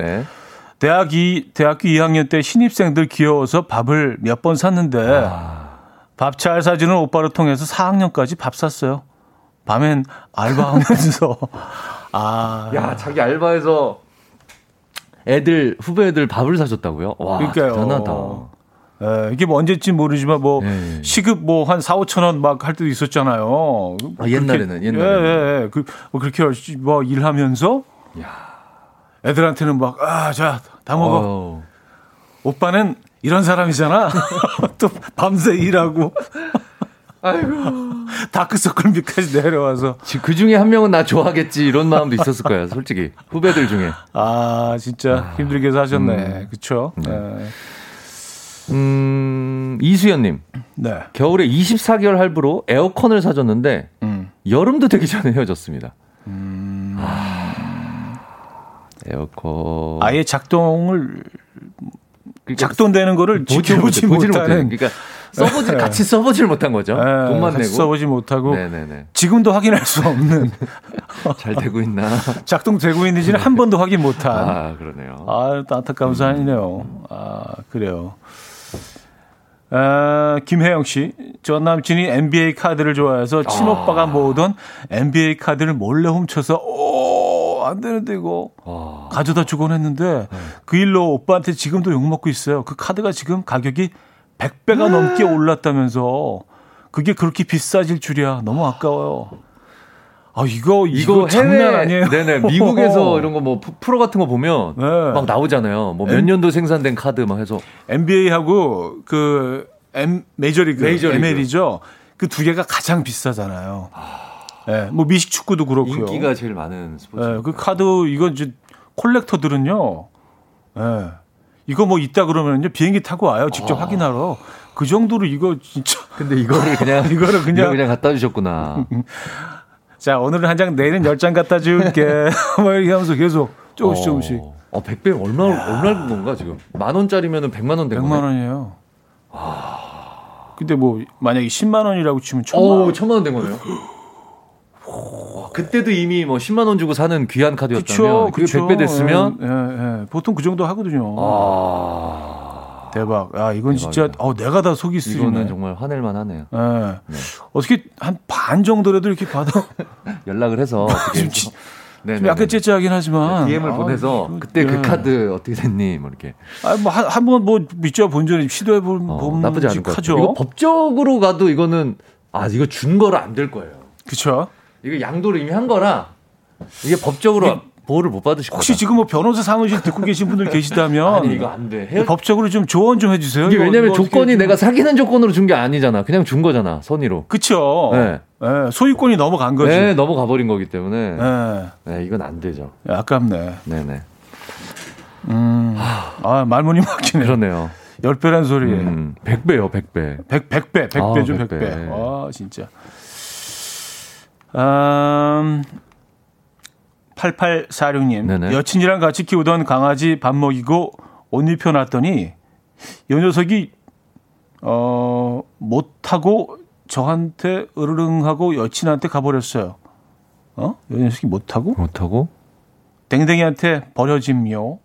네. 대학 이 대학교 2학년 때 신입생들 귀여워서 밥을 몇 번 샀는데 아. 밥잘 사주는 오빠를 통해서 4학년까지 밥 샀어요. 밤엔 알바하면서 아. 야, 자기 알바에서 애들 후배들 밥을 사줬다고요? 와, 그러니까요. 대단하다. 예, 이게 뭐 언제쯤 모르지만 뭐 예. 시급 뭐 한 4, 5천 원 막 할 때도 있었잖아요. 아, 옛날에는 옛날에는 예, 예, 예. 그, 뭐 그렇게 뭐 일하면서 야. 애들한테는 막 아, 자, 다 먹어. 어. 오빠는 이런 사람이잖아. *laughs* 또 밤새 일하고. 아이고. 다크서클 밑까지 내려와서. 그 중에 한 명은 나 좋아하겠지 이런 마음도 있었을 거야, 솔직히. 후배들 중에. 아, 진짜 아. 힘들게 사셨네. 음. 그쵸? 네. 네. 음, 이수연님. 네. 겨울에 24개월 할부로 에어컨을 사줬는데, 음. 여름도 되기 전에 헤어졌습니다. 음. 아, 에어컨. 아예 작동을, 그러니까 작동되는 거를 지켜보지 못하는. 그러니까 써보지 네. 같이 써보질 못한 거죠. 네, 돈만 내고 써보지 못하고 네네네. 지금도 확인할 수 없는 *laughs* 잘 되고 있나 *laughs* 작동되고 있는지는 한 번도 확인 못한. 아 그러네요. 아 안타까운 사연이네요. 아 그래요. 아, 김혜영 씨, 전 남친이 NBA 카드를 좋아해서 친오빠가 아. 모으던 NBA 카드를 몰래 훔쳐서 오, 안 되는데 이거 아. 가져다 주곤 했는데 네. 그 일로 오빠한테 지금도 욕 먹고 있어요. 그 카드가 지금 가격이 100배가 넘게 올랐다면서 그게 그렇게 비싸질 줄이야. 너무 아까워요. 아, 이거, 이거, 이거 장난 해외, 아니에요? 네네. 미국에서 *laughs* 이런 거 뭐 프로 같은 거 보면 네. 막 나오잖아요. 뭐 몇 년도 생산된 카드 막 해서. NBA하고 그 M, 메이저리그, 메이저리그. ML이죠. 그 두 개가 가장 비싸잖아요. 아... 네, 뭐 미식 축구도 그렇고요. 인기가 제일 많은 스포츠. 네, 그 카드 이건 이제 콜렉터들은요. 예. 네. 이거 뭐 있다 그러면요 비행기 타고 와요 직접 아. 확인하러 그 정도로 이거 진짜 근데 이거를 그냥 *laughs* 이거를 그냥 그냥 갖다 주셨구나. *laughs* 자 오늘은 한 장 내일은 열 장 갖다 줄게 *laughs* 뭐 이렇게 하면서 계속 조금씩 조금씩. 어 100배 얼마 얼마 건가 지금 만 원짜리면은 100만 원된 거네. 100만 원이에요. 아. 근데 뭐 만약에 10만 원이라고 치면 천만 원. 천만 원 된 거네요. 그때도 이미 뭐 10만 원 주고 사는 귀한 카드였다면 그게 그쵸. 100배 됐으면 예, 예, 예. 보통 그 정도 하거든요. 아. 대박. 아, 이건 대박이다. 진짜 어 내가 다 속이 쓰리네. 이거는 정말 화낼 만 하네요. 예. 네. 어떻게 한 반 정도라도 이렇게 받아 *laughs* 연락을 해서 네, 네, 약간 째째하긴 하지만 네, DM을 아, 보내서 그때 그 네. 카드 어떻게 됐니 뭐 이렇게 아 뭐한번 뭐밑져본 전에 시도해 본 어, 나쁘지 않은 거죠. 이거 법적으로 가도 이거는 아 이거 준 거로 안될 거예요. 그렇죠. 이거 양도를 이미 한 거라 이게 법적으로 보호를 못 받으실 혹시 거다. 지금 뭐 변호사 사무실 듣고 계신 분들 계시다면 *laughs* 아니 이거 안 돼. 헤어... 법적으로 좀 조언 좀 해주세요. 이게 왜냐면 조건이 내가 사귀는 조건으로 준 게 아니잖아. 그냥 준 거잖아. 선의로. 그렇죠. 네. 네. 소유권이 넘어간 거지. 네, 넘어가 버린 거기 때문에. 네. 네 이건 안 되죠. 아깝네. 네네. 음. 아 말문이 막히네. 그러네요. 열배란 소리에. 음, 100배요, 100배. 100, 100배, 100배죠, 아, 100배. 100배. 아, 진짜. 음, 8846님. 네네. 여친이랑 같이 키우던 강아지 밥 먹이고 옷 입혀놨더니 이 녀석이 어, 못하고 저한테 으르릉 하고 여친한테 가버렸어요. 어? 이 녀석이 못하고? 못하고? 댕댕이한테 버려짐요.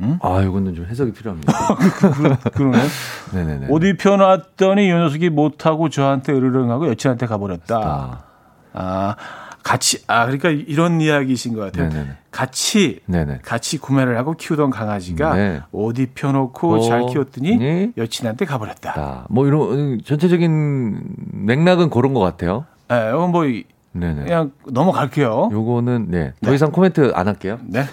응? 아, 이거는 좀 해석이 필요합니다. *laughs* 그러네. *laughs* 네네네. 옷 입혀놨더니 이 녀석이 못하고 저한테 으르릉 하고 여친한테 가버렸다. 아. 아, 같이 아 그러니까 이런 이야기이신 것 같아요. 네네네. 같이 네네. 같이 구매를 하고 키우던 강아지가 네. 옷 입혀놓고 어, 잘 키웠더니 네. 여친한테 가버렸다. 아, 뭐 이런 전체적인 맥락은 그런 것 같아요. 네, 이건 뭐 네네. 그냥 넘어갈게요. 요거는 네. 더 네. 이상 코멘트 안 할게요. 네.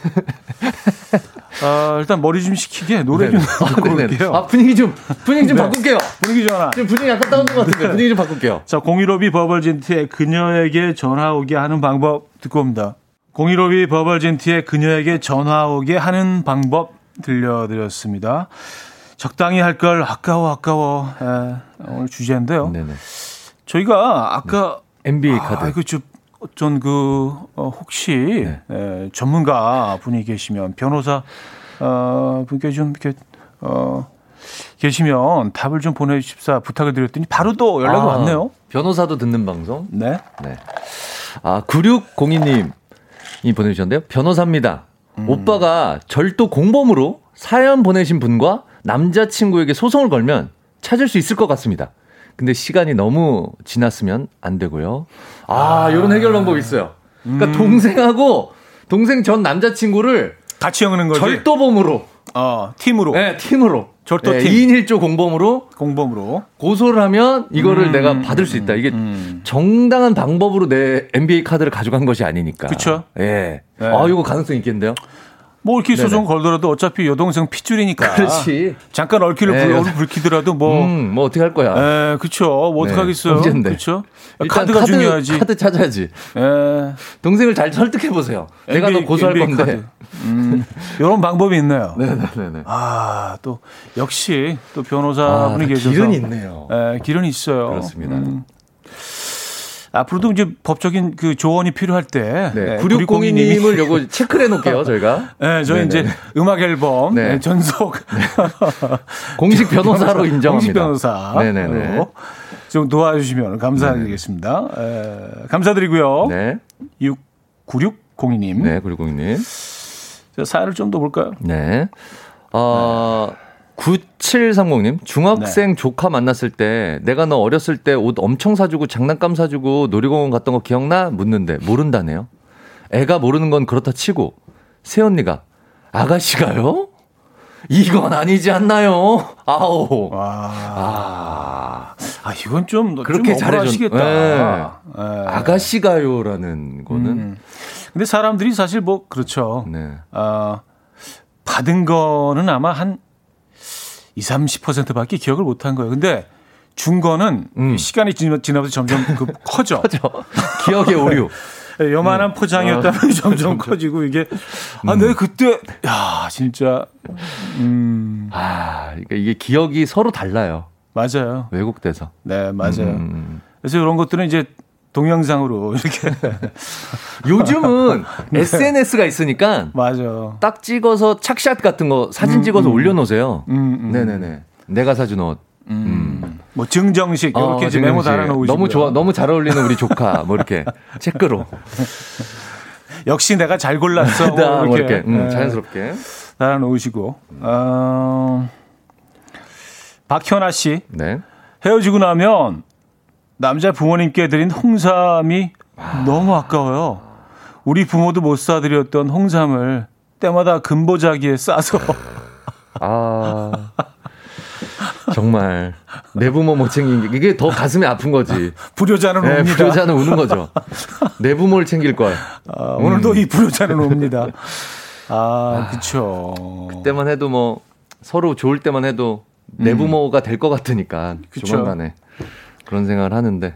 어, *laughs* 일단 머리 좀 식히게 노래 좀 *laughs* 듣고 아, 올게요. 아, 분위기 좀 분위기 좀 네. 바꿀게요. 분위기 전화. 지금 분위기 약간 다운된 것 같은데 분위기 좀 바꿀게요. 자, 015B 버벌진트의 그녀에게 전화 오게 하는 방법 듣고 옵니다. 015B 버벌진트의 그녀에게 전화 오게 하는 방법 들려드렸습니다. 적당히 할 걸 아까워 아까워 예, 오늘 주제인데요. 네네. 저희가 아까 네. NBA 카드. 아, 그좀 전그 어, 혹시 네. 에, 전문가 분이 계시면 변호사 어, 분께 좀 이렇게 어, 계시면 답을 좀 보내주십사 부탁을 드렸더니 바로 또 연락이 아, 왔네요. 변호사도 듣는 방송? 네. 네. 아, 9602님이 보내주셨는데요. 변호사입니다. 음. 오빠가 절도 공범으로 사연 보내신 분과 남자친구에게 소송을 걸면 찾을 수 있을 것 같습니다. 근데 시간이 너무 지났으면 안 되고요. 아, 아. 이런 해결 방법이 있어요. 그러니까 음. 동생하고 동생 전 남자친구를 같이 엮는 거지. 절도범으로 어, 팀으로. 네, 팀으로. 절도 네, 팀. 2인 1조 공범으로 공범으로. 고소를 하면 이거를 음, 내가 받을 수 있다. 이게 음. 정당한 방법으로 내 NBA 카드를 가져간 것이 아니니까. 그쵸. 예. 네. 아, 이거 가능성 있겠는데요? 뭐 이렇게. 소송 걸더라도 어차피 여동생 핏줄이니까. 그렇지. 잠깐 얼키를 네, 불, 붉히더라도 뭐. 음, 뭐 어떻게 할 거야? 에, 그쵸. 뭐 네, 어떡하겠어요. 범죄인데. 그쵸. 카드가 카드, 중요하지. 카드 찾아야지. 에, 동생을 잘 설득해 보세요. 내가 너 고소할 NBA 건데. 카드. 음, 이런 방법이 있네요. *laughs* 네네네. 아, 또, 역시 또 아, 변호사분이 계셔서. 길은 있네요. 에, 길은 있어요. 그렇습니다. 음. 앞으로도 이제 법적인 그 조언이 필요할 때. 네. 에, 9602님을 요거 체크를 해 놓을게요, 저희가. *laughs* 네, 저희 네네. 이제 음악 앨범 네. 네, 전속 *laughs* 공식 *laughs* 변호사로 인정합니다. 공식 변호사 네네네. 좀 도와주시면 감사드리겠습니다. 에, 감사드리고요. 네. 69602님 네, 9602님. 사연을 좀 더 볼까요? 네. 어, 9730님, 중학생 조카 만났을 때 내가 너 어렸을 때 옷 엄청 사주고 장난감 사주고 놀이공원 갔던 거 기억나? 묻는데 모른다네요. 애가 모르는 건 그렇다 치고 새언니가 아가씨가요? 이건 아니지 않나요? 아오. 와, 아, 아 이건 좀 그렇게 좀 잘해줬- 억울하시겠다. 네. 에. 아가씨가요라는 거는 음. 근데 사람들이 사실 뭐 그렇죠. 네. 어, 받은 거는 아마 한 20, 30%밖에 기억을 못 한 거예요. 근데 준 거는 음. 시간이 지나- 지나면서 점점 그 *laughs* 커져. 그죠? 기억의 오류. 요만한 포장이었다면 점점 커지고 이게 아, 내가 그때 야 진짜 음 아, 그러니까 이게 기억이 서로 달라요. 맞아요. 왜곡돼서. 네 맞아요. 음. 그래서 이런 것들은 이제 동영상으로 *laughs* 이렇게 요즘은 *laughs* SNS가 있으니까 맞아. 딱 찍어서 착샷 같은 거 사진 찍어서 올려놓으세요. 음, 음. 네네네. 내가 사준 옷. 음. 뭐 증정식 어, 이렇게 이제 메모 증명식. 달아놓으시고 너무 좋아, 너무 잘 어울리는 우리 조카. 뭐 이렇게 *laughs* 체크로. 역시 내가 잘 골랐어. 뭐뭐 이렇게 음, 네. 자연스럽게. 달아놓으시고 어, 박현아 씨 네. 헤어지고 나면 남자 부모님께 드린 홍삼이 너무 아까워요. 우리 부모도 못 사드렸던 홍삼을 때마다 금보자기에 싸서 *laughs* 아. 정말 내 부모 못 챙긴 게 이게 더 가슴이 아픈 거지. *laughs* 불효자는 네, 옵니다. 불효자는 우는 거죠. 내 부모를 챙길 걸. 아, 오늘도 음. 이 불효자는 옵니다. *laughs* 아, 그쵸. 때만 해도 뭐 서로 좋을 때만 해도 내 음. 부모가 될 것 같으니까 그쵸. 조만간에 그런 생각을 하는데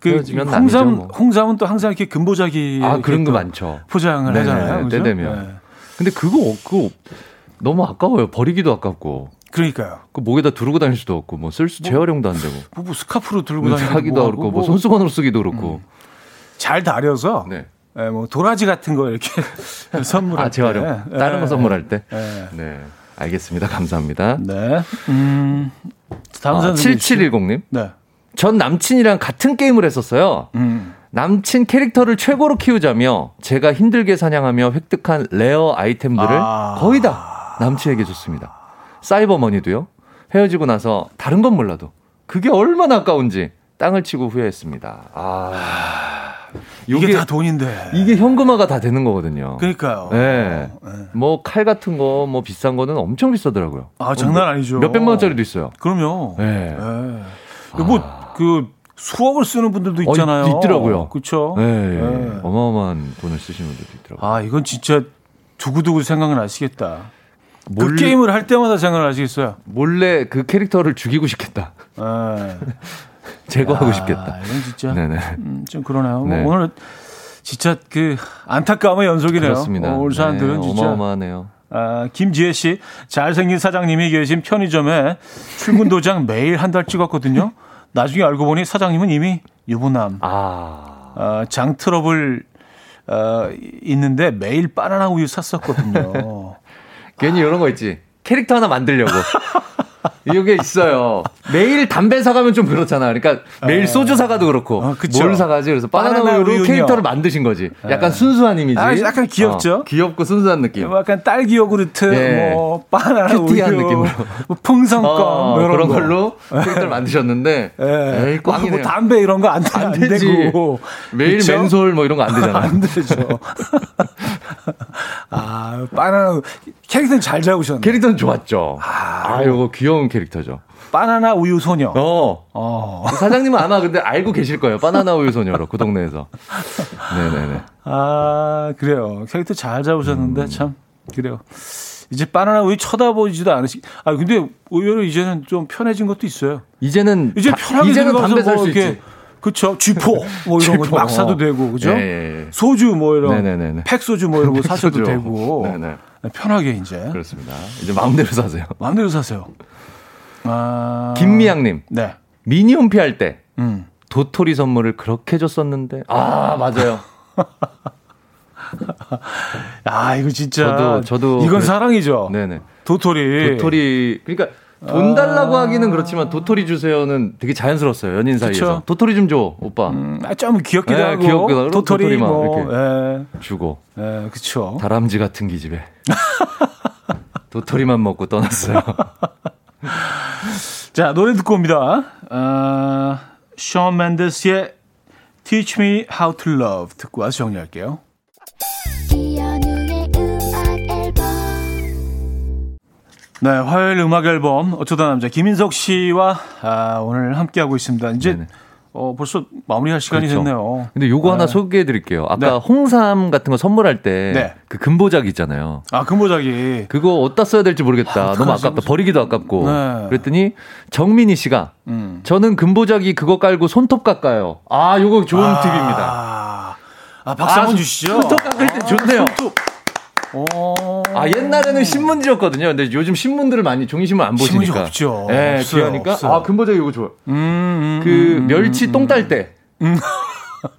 그 홍삼, 뭐. 홍삼은 또 항상 이렇게 금보자기 아 그런 거또 많죠. 포장을 네네, 하잖아요. 그죠? 때 되면. 네. 근데 그거 그거 너무 아까워요. 버리기도 아깝고 그러니까요. 그 목에다 두르고 다닐 수도 없고 뭐쓸수 재활용도 안 되고 뭐, 뭐 스카프로 들고 다니고 하기도 뭐 그렇고 뭐뭐 손수건으로 쓰기도 그렇고. 잘 다려서 네. 예, 뭐 도라지 같은 거 이렇게 *laughs* 선물할 아 재활용. 때. 다른 예, 거 선물할 때. 예. 네. 알겠습니다. 감사합니다. 네. 음. 다음 아, 사연 7710님. 네. 전 남친이랑 같은 게임을 했었어요. 음. 남친 캐릭터를 최고로 키우자며 제가 힘들게 사냥하며 획득한 레어 아이템들을 아. 거의 다 남친에게 줬습니다. 사이버머니도요. 헤어지고 나서 다른 건 몰라도 그게 얼마나 아까운지 땅을 치고 후회했습니다. 아, 이게 다 돈인데. 이게 현금화가 다 되는 거거든요. 그러니까요. 네. 네. 뭐칼 같은 거 뭐 비싼 거는 엄청 비싸더라고요. 아, 장난 아니죠. 몇 백만 원짜리도 있어요. 그럼요. 네. 예. 뭐 그 수억을 쓰는 분들도 있잖아요. 어, 있더라고요. 그렇죠. 네. 네. 어마어마한 돈을 쓰시는 분들도 있더라고요. 아, 이건 진짜 두고두고 생각은 하시겠다. 그 몰래- 게임을 할 때마다 생각을 하시겠어요. 몰래 그 캐릭터를 죽이고 싶겠다. 예. *laughs* 제거하고 아, 싶겠다. 이건 진짜 네네. 음, 좀 그러네요. 네. 뭐 오늘 진짜 그 안타까움의 연속이네요. 그렇습니다. 어, 올 사람들은 네, 진짜 어마어마하네요. 아, 김지혜 씨, 잘생긴 사장님이 계신 편의점에 출근 도장 매일 한 달 찍었거든요. 나중에 알고 보니 사장님은 이미 유부남. 아. 어, 장 트러블 어, 있는데 매일 바나나 우유 샀었거든요. *laughs* 괜히 이런 거 있지. 캐릭터 하나 만들려고. *laughs* 이게 있어요. 매일 담배 사가면 좀 그렇잖아. 그러니까 매일 소주 사가도 그렇고. 어, 그쵸. 뭘 사가지? 그래서 바나나, 바나나 우유로 우유는요. 캐릭터를 만드신 거지. 약간 순수한 이미지. 아, 약간 귀엽죠? 어, 귀엽고 순수한 느낌. 뭐 약간 딸기 요구르트, 예. 뭐 바나나 우유, 느낌으로. 뭐 풍선껌 어, 뭐 그런 거. 걸로 캐릭터를 만드셨는데. 예. 에이, 뭐, 꽝이네요. 뭐 담배 이런 거 안. 되고 매일 그쵸? 맨솔 뭐 이런 거 안 *laughs* 되잖아. 안 되죠. 아, 바나나 캐릭터는 잘 잡으셨네. 캐릭터는 좋았죠. 아, 아 요거 귀여운 캐릭터 죠. 바나나 우유 소녀. 어. 어. 사장님은 아마 근데 알고 계실 거예요. 바나나 우유 소녀로 그 동네에서. 네네네. 아 그래요. 캐릭터 잘 잡으셨는데 음. 참 그래요. 이제 바나나 우유 쳐다보지도 않으시. 아 근데 의외로 이제는 좀 편해진 것도 있어요. 이제는 이제 편하게 이제는 담배 살수 뭐 있지. 그쵸 쥐포 뭐 이런 거 막 사도 되고 그죠? 예, 예, 예. 소주 뭐 이런 네네네. 팩 소주 뭐 이런 거 사셔도 되고 네네. 편하게 이제 그렇습니다. 이제 마음대로 사세요. 마음대로 사세요. 아... 김미양님. 네. 미니홈피 할 때. 음. 도토리 선물을 그렇게 줬었는데. 아, 맞아요. *laughs* 아, 이거 진짜. 저도, 저도. 이건 그래... 사랑이죠. 네네. 도토리. 도토리. 그러니까 돈 달라고 아... 하기는 그렇지만 도토리 주세요는 되게 자연스러웠어요. 연인 사이에서. 그쵸? 도토리 좀 줘, 오빠. 음, 아, 좀 귀엽기도 네, 하고. 귀엽기도 도토리 뭐, 이렇게 예. 주고. 예, 그쵸. 다람쥐 같은 기집애. *laughs* 도토리만 먹고 떠났어요. *laughs* *laughs* 자, 노래 듣고 옵니다. 어, 션 맨데스의 Teach Me How to Love 듣고 와서 정리할게요. 네, 화요일 음악 앨범 어쩌다 남자 김인석 씨와 아, 오늘 함께하고 있습니다. 이제 네네. 어, 벌써 마무리할 시간이 그렇죠. 됐네요. 근데 요거 네. 하나 소개해 드릴게요. 아까 네. 홍삼 같은 거 선물할 때그 네. 금보자기 있잖아요. 아, 금보자기. 그거 어디다 써야 될지 모르겠다. 아, 너무 아깝다. 버리기도 아깝고. 네. 그랬더니 정민희 씨가 음. 저는 금보자기 그거 깔고 손톱 깎아요. 아, 요거 좋은 아, 팁입니다. 아, 박수 한번 아, 주시죠. 손톱 깎을 때 좋네요. 손톱. 아 옛날에는 신문지였거든요. 근데 요즘 신문들을 많이 종이신문 안 보시니까. 신문지 없죠. 예, 귀하니까. 아 금보자기 이거 좋아. 음, 음, 그 음, 멸치 똥 딸 때. 음.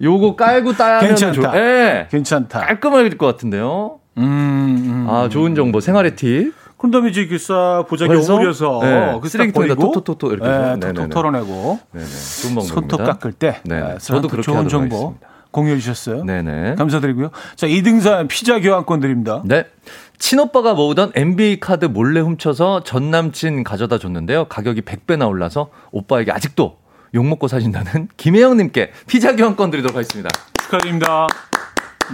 요거 깔고 따면 괜찮다. 좋 예. 괜찮다. 깔끔하게 될것 같은데요. 음, 음, 아 좋은 정보 생활의 팁. 그런 다음에 이제 그싸 보자기 오므려서 네. 그 쓰레기통에다 토토토토 이렇게 네, 톡톡 털어내고 네네. 좋은 방법입니다. 손톱 깎을 때 네. 네. 저도 그렇게 좋은 정보 하겠습니다. 공유해 주셨어요. 네네. 감사드리고요. 자, 2등산 피자 교환권 드립니다. 네. 친오빠가 모으던 NBA 카드 몰래 훔쳐서 전 남친 가져다 줬는데요. 가격이 100배나 올라서 오빠에게 아직도 욕먹고 사신다는 *laughs* 김혜영님께 피자 교환권 드리도록 하겠습니다. 축하드립니다.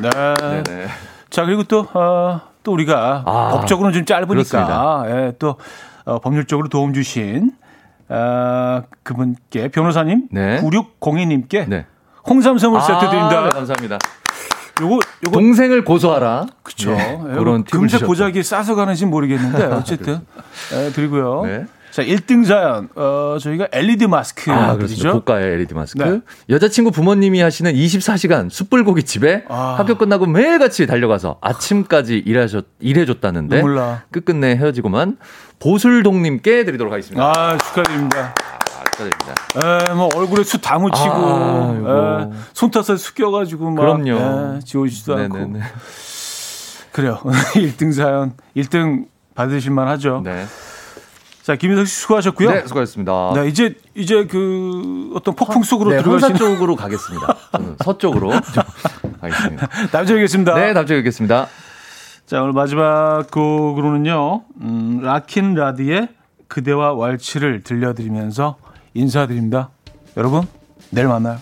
네. 네네. 자, 그리고 또, 어, 또 우리가 아, 법적으로는 좀 짧으니까 예, 또 어, 법률적으로 도움 주신 어, 그분께 변호사님 네. 9602님께 네. 홍삼 선물 세트 아, 드립니다. 네, 감사합니다. 요거, 요거 동생을 고소하라. 그렇죠. 네, 그런 금세 보자기에 싸서 가는지 모르겠는데 어쨌든 *laughs* 네, 드리고요. 네. 자, 1등 자연. 어, 저희가 LED 마스크 아, 그렇죠. 고가의 LED 마스크. 네. 여자친구 부모님이 하시는 24시간 숯불고기 집에 아. 학교 끝나고 매일같이 달려가서 아침까지 일하셨 일해 줬다는데 끝끝내 헤어지고만 보술동 님께 드리도록 하겠습니다. 아, 축하드립니다. 축하드립니다. 에, 뭐 얼굴에 수 다 묻히고 아, 에, 손 숙여가지고 막 그럼요. 에, 지워지지도 네네네. 않고 그래요. *laughs* 1등 사연 1등 받으실만 하죠. 네. 자, 김인석 씨 수고하셨고요. 네, 수고하셨습니다. 네, 이제 이제 그 어떤 폭풍 속으로 네, 들어가시는 쪽으로 가겠습니다. 서쪽으로 *laughs* 가겠습니다. *laughs* 다음 주에 뵙겠습니다. 네, 다음 주에 뵙겠습니다. 자, 오늘 마지막 곡으로는요. 음, 라킨 라디의 그대와 왈츠를 들려드리면서 인사드립니다. 여러분, 내일 만나요.